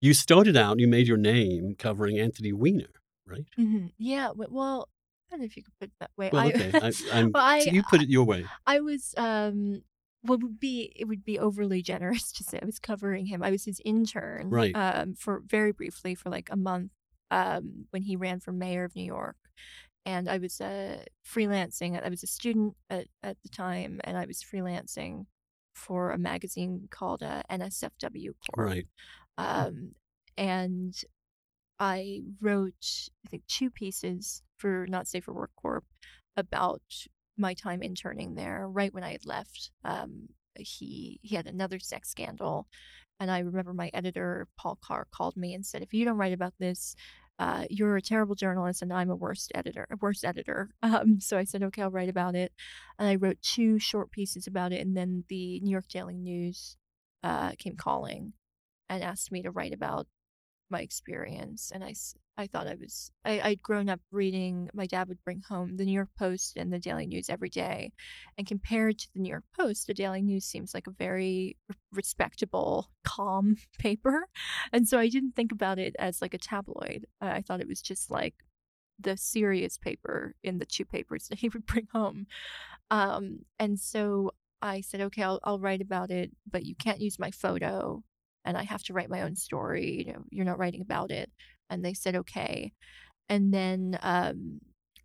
you started out, you made your name covering Anthony Weiner, right? Mhm. Yeah. Well, I don't know if you could put it that way. Well, I, okay. I, I'm, well, I, so you put it your way. I was um what would be it would be overly generous to say I was covering him. I was his intern Right. um for very briefly for like a month um when he ran for mayor of New York. And I was uh freelancing. I was a student at, at the time and I was freelancing for a magazine called uh, NSFW Corp. Right. Um and I wrote, I think, two pieces for Not Safe for Work Corp about my time interning there. Right when I had left, um, he he had another sex scandal, and I remember my editor Paul Carr called me and said, "If you don't write about this." Uh, you're a terrible journalist, and I'm a worst editor. A worst editor. Um, so I said, okay, I'll write about it, and I wrote two short pieces about it. And then the New York Daily News uh, came calling and asked me to write about my experience and I, I thought I was I, I'd grown up reading my dad would bring home the New York Post and the Daily News every day and compared to the New York Post the Daily News seems like a very respectable calm paper and so I didn't think about it as like a tabloid. I thought it was just like the serious paper in the two papers that he would bring home. Um and so I said okay I'll, I'll write about it but you can't use my photo and I have to write my own story. You know, you're not writing about it. And they said, okay. And then um,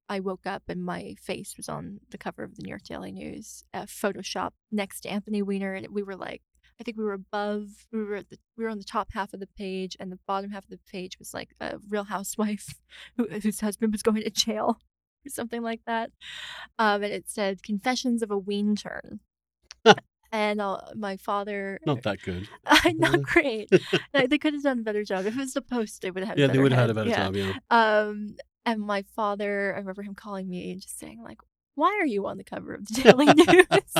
I woke up and my face was on the cover of the New York Daily News, uh, Photoshop next to Anthony Weiner. And we were like, I think we were above, we were the, we were on the top half of the page, and the bottom half of the page was like a real housewife who, whose husband was going to jail or something like that. Um, and it said Confessions of a Ween Turn. And uh, my father Not that good. not great. No, they could have done a better job. If it was the post, they would have Yeah, they would have had a better yeah. job. Yeah. Um, and my father, I remember him calling me and just saying like, why are you on the cover of the Daily News?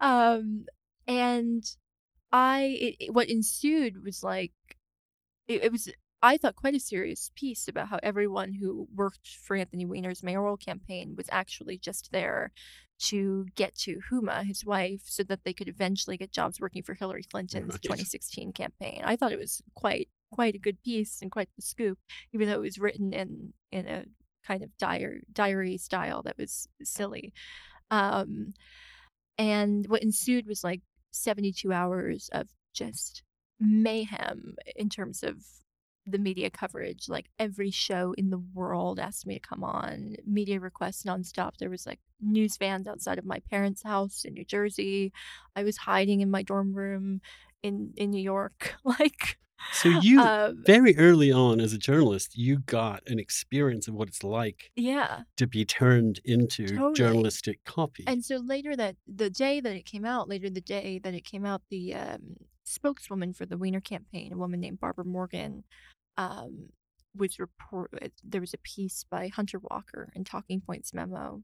um, and I, it, it- what ensued was like, it, it was, I thought, quite a serious piece about how everyone who worked for Anthony Weiner's mayoral campaign was actually just there to get to Huma, his wife, so that they could eventually get jobs working for Hillary Clinton's Right. 2016 campaign. I thought it was quite quite a good piece and quite the scoop, even though it was written in in a kind of diary diary style that was silly. Um, and what ensued was like 72 hours of just mayhem in terms of the media coverage. Like every show in the world asked me to come on, media requests nonstop. There was like news vans outside of my parents' house in New Jersey. I was hiding in my dorm room in in New York. Like So you um, very early on as a journalist, you got an experience of what it's like yeah. to be turned into Totally. journalistic copy. And so later that the day that it came out, later the day that it came out, the um, spokeswoman for the Weiner campaign, a woman named Barbara Morgan, um, was report. There was a piece by Hunter Walker in Talking Points memo.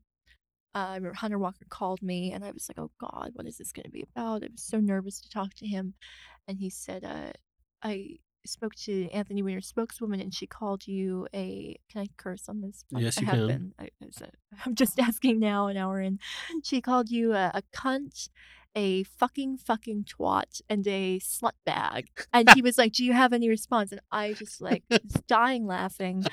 Uh, I remember Hunter Walker called me, and I was like, "Oh God, what is this going to be about?" I was so nervous to talk to him, and he said, uh, "I." spoke to Anthony Weiner's spokeswoman and she called you a can I curse on this? Yes, I you have can. been. I, I'm just asking now an hour in. She called you a, a cunt, a fucking fucking twat, and a slut bag. And he was like, "Do you have any response?" And I just like was dying laughing,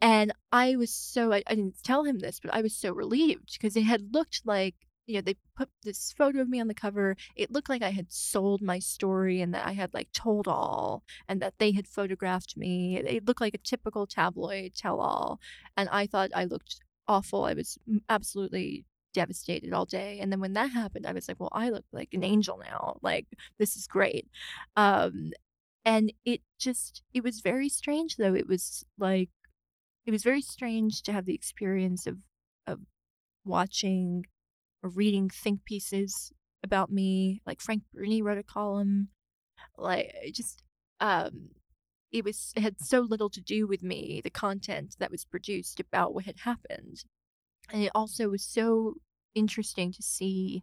and I was so I, I didn't tell him this, but I was so relieved because it had looked like you know they put this photo of me on the cover. It looked like I had sold my story and that I had like told all, and that they had photographed me. It, it looked like a typical tabloid tell all, and I thought I looked awful. I was absolutely devastated all day. And then when that happened, I was like, well, I look like an angel now. Like, this is great. Um, and it just, it was very strange though. It was like, it was very strange to have the experience of, of watching or reading think pieces about me. Like Frank Bruni wrote a column. Like, just, um, it was it had so little to do with me the content that was produced about what had happened and it also was so interesting to see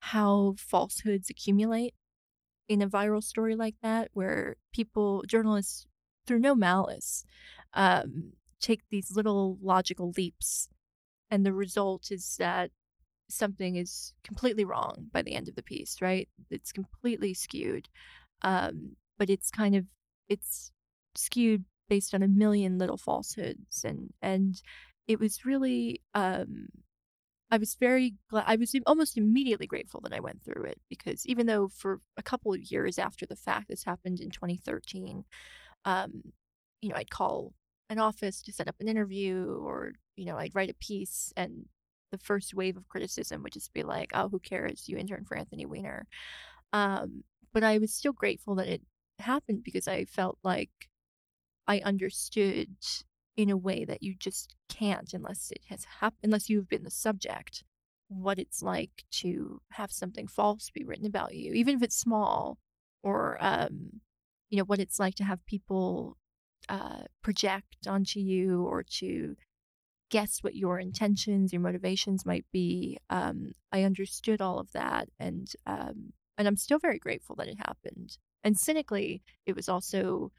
how falsehoods accumulate in a viral story like that where people journalists through no malice um, take these little logical leaps and the result is that something is completely wrong by the end of the piece right? It's completely skewed um, but it's kind of it's skewed based on a million little falsehoods and and it was really um I was very glad I was almost immediately grateful that I went through it because even though for a couple of years after the fact this happened in 2013 um you know I'd call an office to set up an interview or you know I'd write a piece and the first wave of criticism would just be like oh who cares? You intern for Anthony Weiner. Um but I was still grateful that it happened because I felt like I understood in a way that you just can't unless it has happened, unless you've been the subject, what it's like to have something false be written about you, even if it's small, or um, you know what it's like to have people uh, project onto you or to guess what your intentions, your motivations might be. Um, I understood all of that, and um, and I'm still very grateful that it happened. And cynically, it was also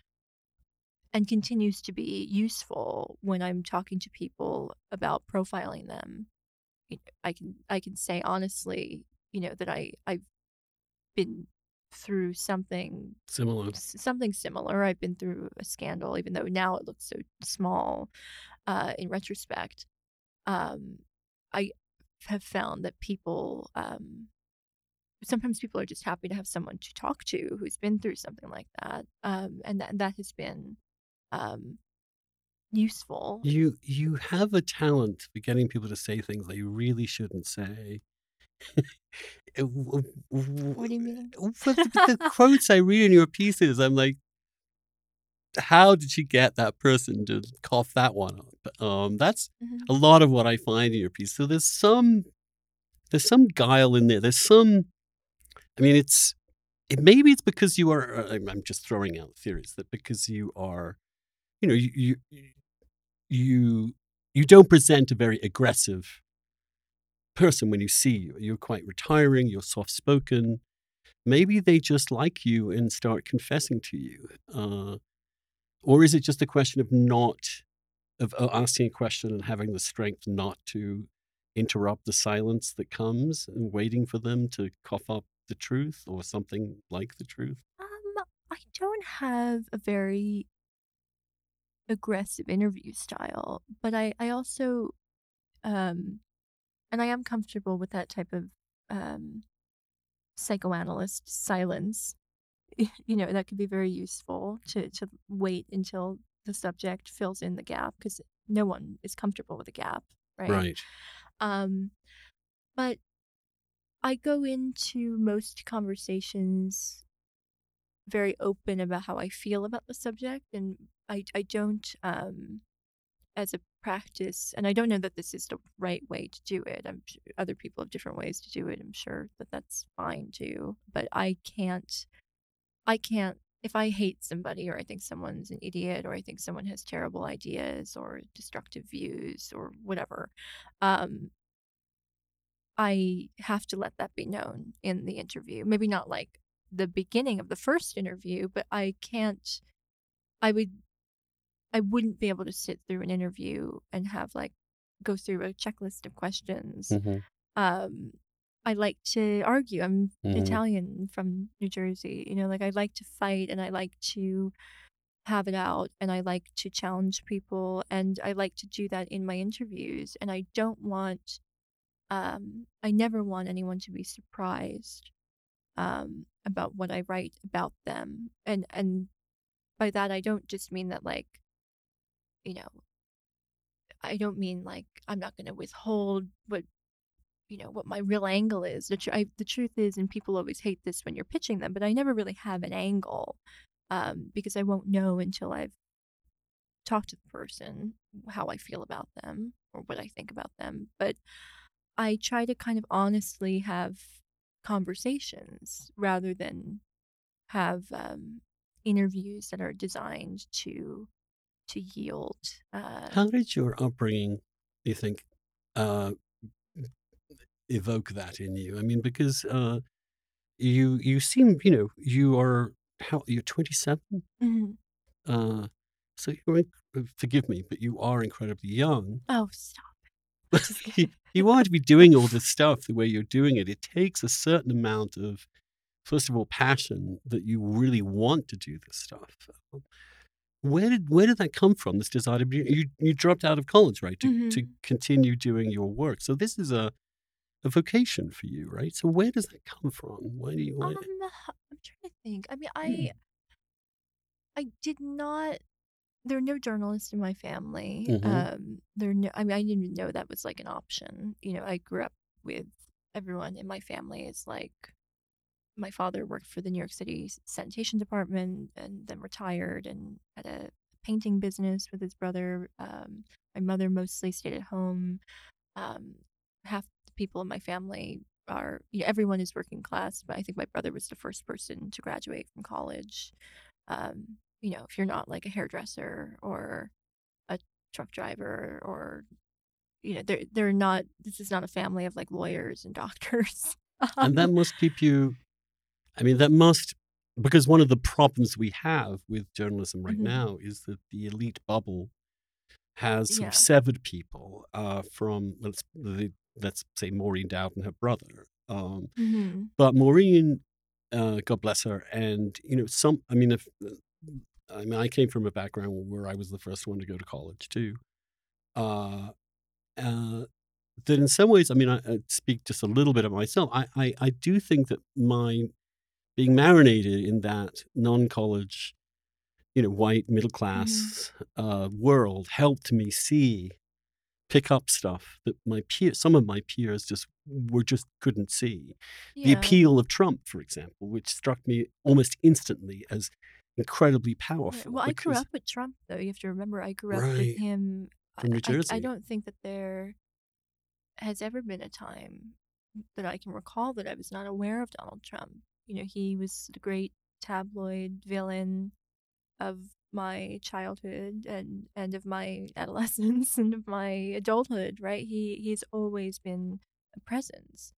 and continues to be useful when I'm talking to people about profiling them. You know, I can I can say honestly, you know, that I I've been through something Similar. something similar. I've been through a scandal, even though now it looks so small uh, in retrospect. Um, I have found that people um, sometimes people are just happy to have someone to talk to who's been through something like that, um, and that that has been um, useful. You you have a talent for getting people to say things they really shouldn't say. what do you mean? the, the quotes I read in your pieces, I'm like, how did she get that person to cough that one up? Um, that's Mhm. a lot of what I find in your piece. So there's some there's some guile in there. There's some. I mean, it's it, maybe it's because you are. uh, I'm just throwing out theories that because you are, you know, you you you, don't present a very aggressive person when you see you. You're quite retiring, you're soft spoken. Maybe they just like you and start confessing to you. Uh, or is it just a question of not, of uh, asking a question and having the strength not to interrupt the silence that comes and waiting for them to cough up the truth or something like the truth? Um, I don't have a very aggressive interview style, but I, I also, um, and I am comfortable with that type of um, psychoanalyst silence. You know, that could be very useful to, to wait until the subject fills in the gap because no one is comfortable with a gap, right? Right. Um, but I go into most conversations very open about how I feel about the subject, and I I don't um as a practice, and I don't know that this is the right way to do it. I'm su- other people have different ways to do it. I'm sure that that's fine too, but I can't I can't if I hate somebody or I think someone's an idiot or I think someone has terrible ideas or destructive views or whatever, um, I have to let that be known in the interview. Maybe not like the beginning of the first interview, but I can't, I would, I wouldn't be able to sit through an interview and have like go through a checklist of questions. hmm Um, I like to argue. I'm Mhm. Italian from New Jersey. You know, like I like to fight and I like to have it out and I like to challenge people and I like to do that in my interviews. And I don't want, um, I never want anyone to be surprised um, about what I write about them. And and by that I don't just mean that like, you know, I don't mean like I'm not going to withhold what you know what my real angle is. The, tr- I, the truth is, and people always hate this when you're pitching them, but I never really have an angle um, because I won't know until I've talked to the person how I feel about them or what I think about them. But I try to kind of honestly have conversations rather than have um, interviews that are designed to to yield. Uh, How did your upbringing, you think, uh, evoke that in you? I mean, because uh, you you seem, you know, you are how you're 27. mhm. Uh, so you're, uh, forgive me, but you are incredibly young. Oh, stop! You, you are to be doing all this stuff the way you're doing it. It takes a certain amount of, first of all, passion that you really want to do this stuff. Where did where did that come from? This desire to be you you dropped out of college, right? To to Mhm. continue doing your work. So this is a a vocation for you, right? So where does that come from? Why do you why, Um, I'm trying to think. I mean, I I did not. There are no journalists in my family. Mhm. Um, there no. I mean, I didn't even know that was like an option. You know, I grew up with everyone in my family is like. My father worked for the New York City sanitation department and then retired and had a painting business with his brother. Um, my mother mostly stayed at home. Um, half the people in my family are you know, everyone is working class, but I think my brother was the first person to graduate from college. Um, you know, if you're not like a hairdresser or a truck driver or you know, they're they're not this is not a family of like lawyers and doctors. and that must keep you I mean that must because one of the problems we have with journalism right Mhm. now is that the elite bubble has sort Yeah. of severed people uh, from let's the, let's say Maureen Dowd and her brother. Um, Mhm. but Maureen, uh, God bless her, and you know some. I mean, if I mean, I came from a background where I was the first one to go to college too. Uh, uh, that in some ways, I mean, I, I speak just a little bit of myself. I, I, I do think that my being marinated in that non-college, you know, white middle class uh, world helped me see, pick up stuff that my peers, some of my peers, just were just couldn't see. The appeal of Trump, for example, which struck me almost instantly as incredibly powerful. Well, I grew up with Trump, though. You have to remember, I grew up with him. From New I, I don't think that there has ever been a time that I can recall that I was not aware of Donald Trump. You know, he was the great tabloid villain of my childhood and and of my adolescence and of my adulthood. Right? He he's always been a presence.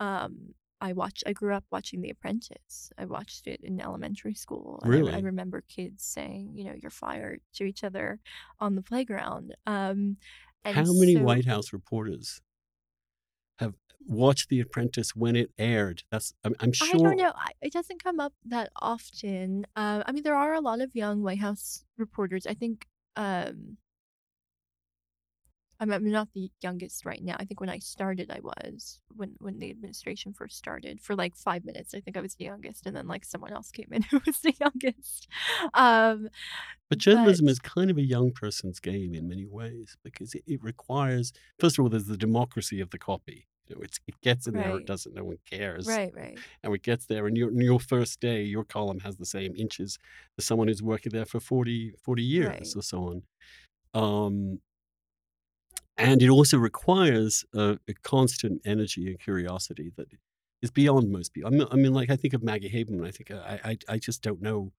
Um, I watched. I grew up watching The Apprentice. I watched it in elementary school. and I- I, remember kids saying, you know, "You're fired" to each other on the playground. Um, and How many so- White House reporters watched The Apprentice when it aired? That's I'm, I'm sure. I don't know. It doesn't come up that often. Uh, I mean, there are a lot of young White House reporters. I think um, I'm, I'm not the youngest right now. I think when I started, I was when when the administration first started for like five minutes. I think I was the youngest, and then like someone else came in who was the youngest. Um, But journalism but- is kind of a young person's game in many ways because it, it requires, first of all, there's the democracy of the copy. It's, it gets in there, it doesn't, no one cares. right, right, And it gets there, and your, your first day, your column has the same inches as someone who's working there for 40, 40 years Right. or so on. Um, and it also requires a, a constant energy and curiosity that is beyond most people. I mean, I mean, like I think of Maggie Haberman. I think I, I, I just don't know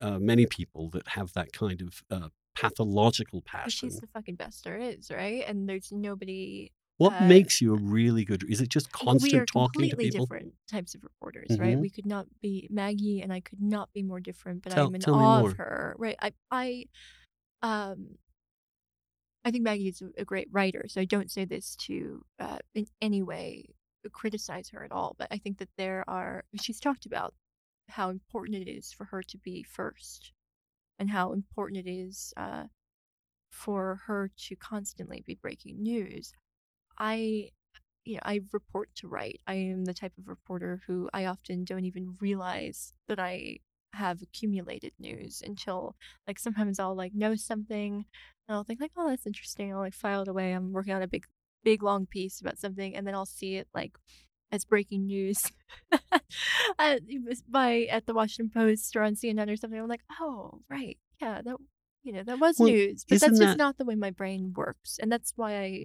uh, many people that have that kind of uh, pathological passion. she's the fucking best there is, right? And there's nobody What uh, makes you a really good? Is it just constant talking to people? We are completely different types of reporters, right? Mhm. We could not be Maggie, and I could not be more different. But Tell- I'm in awe of her, right? I, I, um, I think Maggie is a, a great writer. So I don't say this to uh, in any way criticize her at all. But I think that there are. She's talked about how important it is for her to be first, and how important it is uh, for her to constantly be breaking news. I you know, I report to write. I am the type of reporter who I often don't even realize that I have accumulated news until like sometimes I'll like know something and I'll think like, oh, that's interesting. I'll like file it away. I'm working on a big, big long piece about something, and then I'll see it like as breaking news uh, at, by at the Washington Post or on CNN or something. I'm like, oh, right, yeah, that you know that was Well, news, but that's that- just not the way my brain works, and that's why I,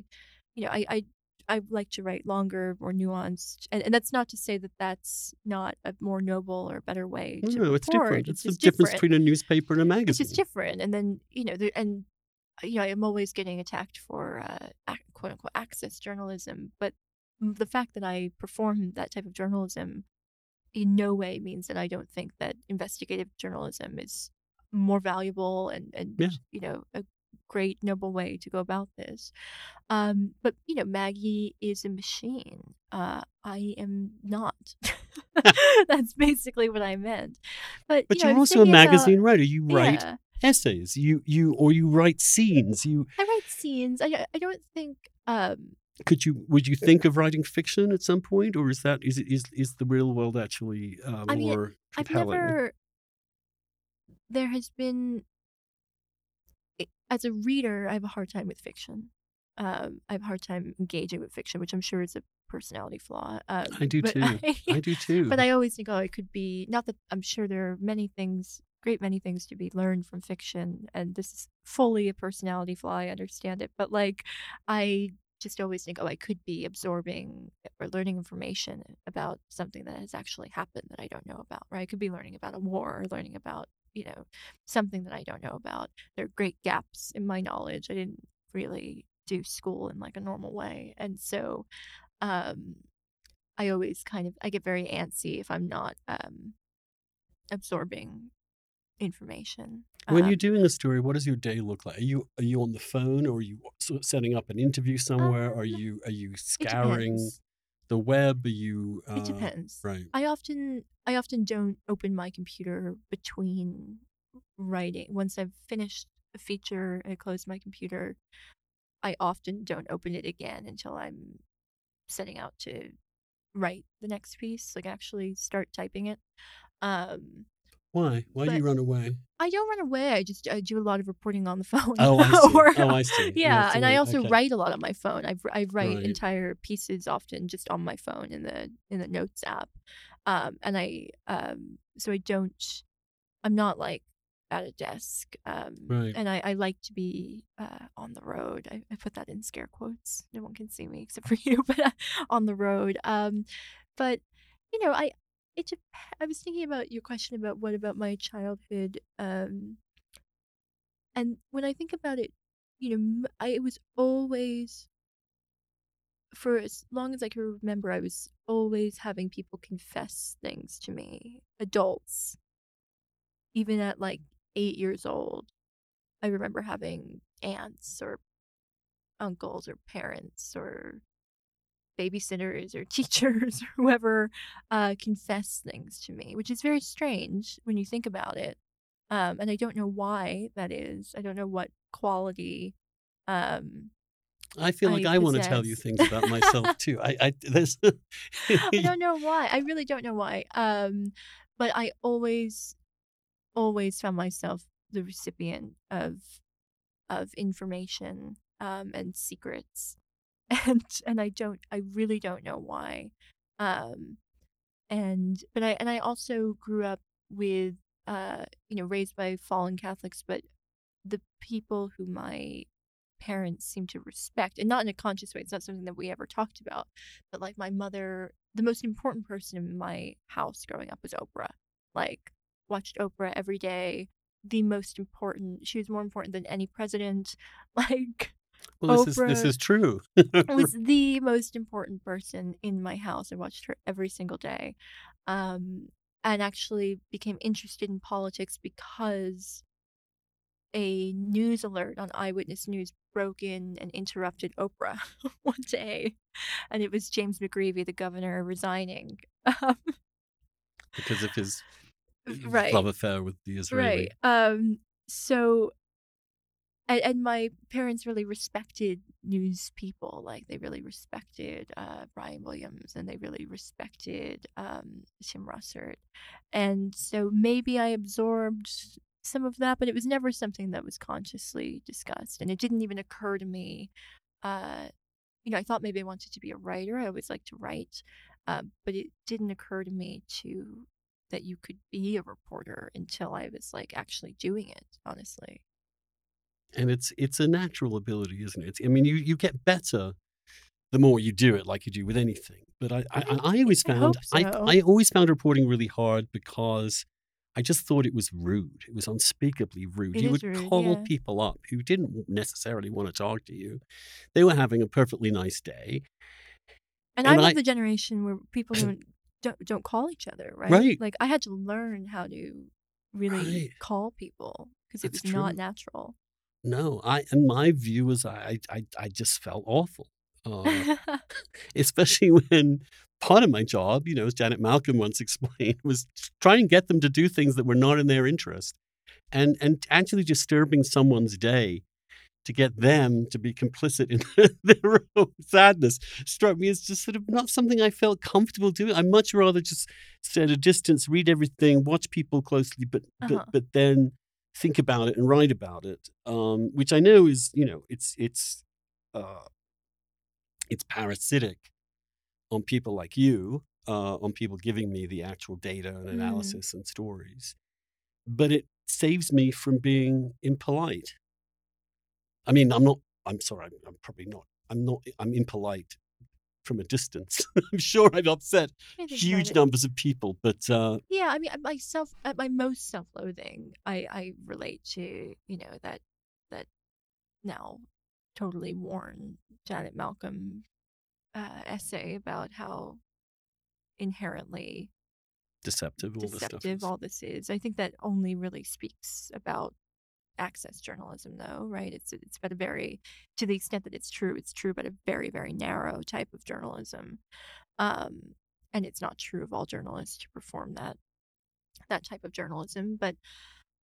you know, I I I like to write longer, more nuanced, and, and that's not to say that that's not a more noble or better way to No, it's report. different. It's, the difference different. between a newspaper and a magazine. It's just different, and then you know, there, and you know, I'm always getting attacked for uh, ac- quote unquote access journalism, but the fact that I perform that type of journalism in no way means that I don't think that investigative journalism is more valuable and and Yeah. you know a great noble way to go about this. Um, but you know, Maggie is a machine. Uh, I am not. That's basically what I meant. But But you know, you're I also a thinking about- magazine writer. You write yeah. essays. You you or you write scenes. You I write scenes. I, I don't think um could you would you think of writing fiction at some point, or is that is it is is the real world actually uh, I mean, more I've compelling? never there has been as a reader I have a hard time with fiction. Um I have a hard time engaging with fiction, which I'm sure is a personality flaw. Um, I do too. I, I do too. but I always think, oh, it could be not that I'm sure there are many things, great many things to be learned from fiction, and this is fully a personality flaw. I understand it, but like, I just always think, oh, I could be absorbing or learning information about something that has actually happened that I don't know about, right? I could be learning about a war or learning about, you know, something that I don't know about. There are great gaps in my knowledge. I didn't really do school in like a normal way, and so. Um, I always kind of I get very antsy if I'm not um, absorbing information. when Um, you're doing a story, what does your day look like? Are you are you on the phone, or are you of setting up an interview somewhere? are Um, you are you scouring. The web? You? Uh, It depends. Right. I often I often don't open my computer between writing. Once I've finished a feature, I close my computer. I often don't open it again until I'm setting out to write the next piece, like actually start typing it. Um, Why? Why do you run away? I don't run away. I just I do a lot of reporting on the phone. Oh, I see. Or- oh, I see. yeah, the and I also okay. write a lot on my phone. I I write Right. entire pieces often just on my phone in the in the notes app, um, and I um so I don't. I'm not like at a desk, um, Right. and I, I like to be uh, on the road. I, I put that in scare quotes. No one can see me except for you, but uh, on the road. Um, but you know, I it. dep- I was thinking about your question about what about my childhood. Um, and when I think about it, you know, I it was always for as long as I can remember, I was always having people confess things to me, adults. Even at like eight years old, I remember having aunts or uncles or parents or babysitters or teachers or whoever uh, confess things to me, which is very strange when you think about it. Um, and I don't know why that is. I don't know what quality um, I feel like I I want to tell you things about myself too. I, I I don't know why. I really don't know why. Um, but I always, always found myself the recipient of of information um, and secrets, and and I don't. I really don't know why. Um, and but I and I also grew up with uh, you know, raised by fallen Catholics, but the people who my parents seem to respect, and not in a conscious way. It's not something that we ever talked about, but like my mother, the most important person in my house growing up was Oprah. Like watched Oprah every day. The most important. She was more important than any president. Like well, this is this is true. I was the most important person in my house. I watched her every single day. Um, and actually became interested in politics because a news alert on Eyewitness News broke in and interrupted Oprah one day. And it was James McGreevey, the governor, resigning. Um, because of his right. love affair with the Israeli. Right. Um, so and, and my parents really respected news people like they really respected uh, brian williams and they really respected um, tim russert. And so maybe i absorbed some of that but it was never something that was consciously discussed and it didn't even occur to me uh, you know i thought maybe i wanted to be a writer i always liked to write um, but it didn't occur to me to that you could be a reporter until i was like actually doing it honestly and it's it's a natural ability, isn't it? I mean, you you get better the more you do it, like you do with anything. But I I, mm-hmm. I, I always I found hope I so. I always found reporting really hard because I just thought it was rude. It was unspeakably rude. It you would rude, call yeah. people up who didn't necessarily want to talk to you. They were having a perfectly nice day. And, And I'm I- of the generation where people don't don't don't call each other, right? Right. Like I had to learn how to really Right. call people because it was not natural. No, I and my view was I I I just felt awful. Uh, especially when part of my job, you know, as Janet Malcolm once explained, was trying to get them to do things that were not in their interest, and and actually disturbing someone's day to get them to be complicit in their own sadness struck me as just sort of not something I felt comfortable doing. I much rather just stay at a distance, read everything, watch people closely, but Uh-huh. but but then think about it and write about it, um, which I know is you know it's it's uh, it's parasitic on people like you, uh, on people giving me the actual data and Mhm. analysis and stories, but it saves me from being impolite. I mean, I'm not. I'm sorry. I'm, I'm probably not. I'm not. I'm impolite from a distance. I'm sure I've upset I think about huge numbers of people, but uh, Yeah, I mean, at my self, at my most self-loathing, I I relate to you know that that now totally worn Janet Malcolm uh, essay about how inherently deceptive. All this stuff. deceptive Is. all this is. I think that only really speaks about access journalism, though, right? It's it's but a very, to the extent that it's true, it's true, but a very very narrow type of journalism, um, and it's not true of all journalists to perform that that type of journalism. But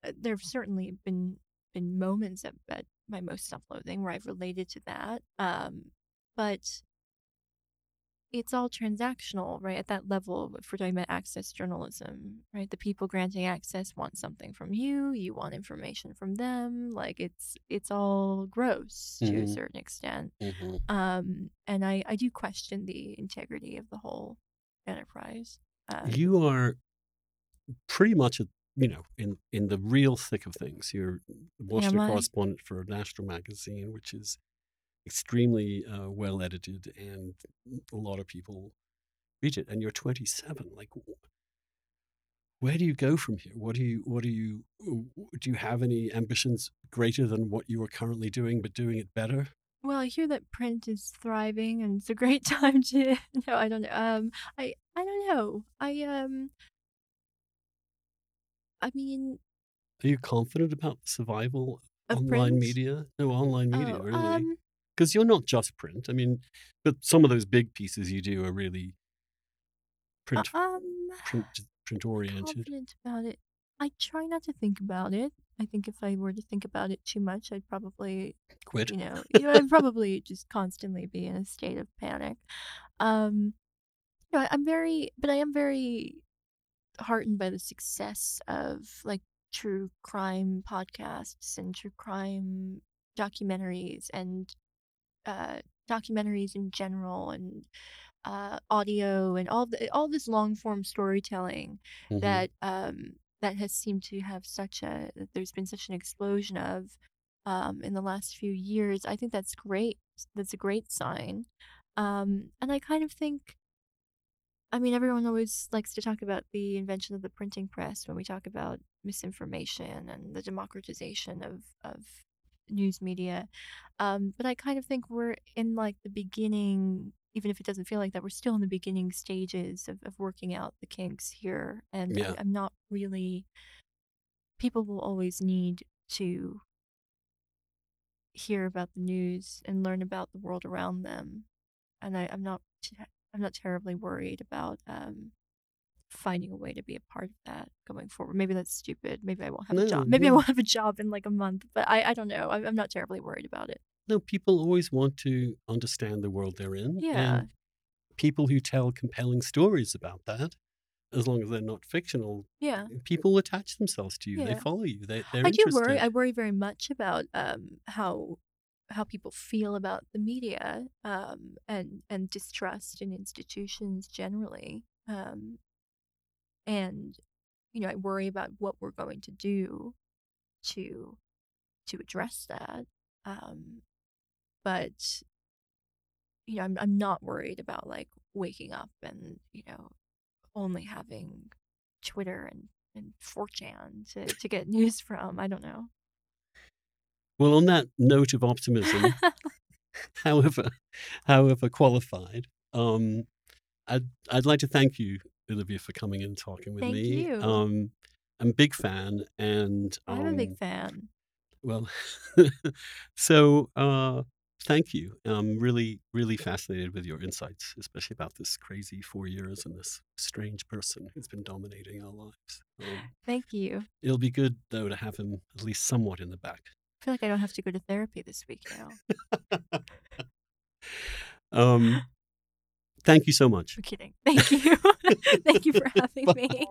uh, there have certainly been been moments at, at my most self-loathing where I've related to that, um, but it's all transactional, right? At that level, if we're talking about access journalism, right? The people granting access want something from you, you want information from them. Like it's it's all gross to a Mhm. certain extent. Mhm. Um, and I I do question the integrity of the whole enterprise. Uh, You are pretty much a you know in in the real thick of things. You're a Washington I? correspondent for a national magazine, which is extremely uh, well edited, and a lot of people read it. And you're 27. Like, where do you go from here? What do you what do you do? You have any ambitions greater than what you are currently doing, but doing it better? Well, I hear that print is thriving and it's a great time to no, I don't know. Um I I don't know. I um I mean Are you confident about the survival online print. media? No, online media, Oh, really. um Because you're not just print. I mean, but some of those big pieces you do are really print um print print oriented. confident about it. I try not to think about it. I think if I were to think about it too much, I'd probably, Quit. you know, you know, I'd probably just constantly be in a state of panic. Um, you know, I'm very, but I am very heartened by the success of like true crime podcasts and true crime documentaries and uh, documentaries in general and uh, audio and all the all this long form storytelling Mhm. that um, that has seemed to have such a that there's been such an explosion of um, in the last few years. I think that's great. That's a great sign. Um, and I kind of think, I mean, everyone always likes to talk about the invention of the printing press when we talk about misinformation and the democratization of of news media. Um, but I kind of think we're in like the beginning, even if it doesn't feel like that, we're still in the beginning stages of, of working out the kinks here. And Yeah. I, I'm not really, people will always need to hear about the news and learn about the world around them. And I, I'm not, I'm not terribly worried about um, finding a way to be a part of that going forward. Maybe that's stupid. Maybe I won't have No, a job. Maybe I won't have a job in like a month. But I, I don't know. I'm, I'm not terribly worried about it. No, people always want to understand the world they're in. Yeah. And people who tell compelling stories about that, as long as they're not fictional, Yeah. people attach themselves to you. They follow you. They, they're I do interested. worry. I worry very much about um, how how people feel about the media um, and and distrust in institutions generally. Um, and you know, I worry about what we're going to do to to address that. Um, but you know, I'm I'm not worried about like waking up and you know only having Twitter and and 4chan to to get news from. I don't know. Well, on that note of optimism, however, however qualified, um, I'd I'd like to thank you, Olivia, for coming in and talking with Thank me. you. Um, I'm a big fan, and I'm a um, big fan. well, so uh, thank you. I'm really really fascinated with your insights, especially about this crazy four years and this strange person who's been dominating our lives. Um, Thank you. it'll be good though to have him at least somewhat in the back. I feel like I don't have to go to therapy this week now. Um, thank you so much. I'm kidding. Thank you. Thank you for having me.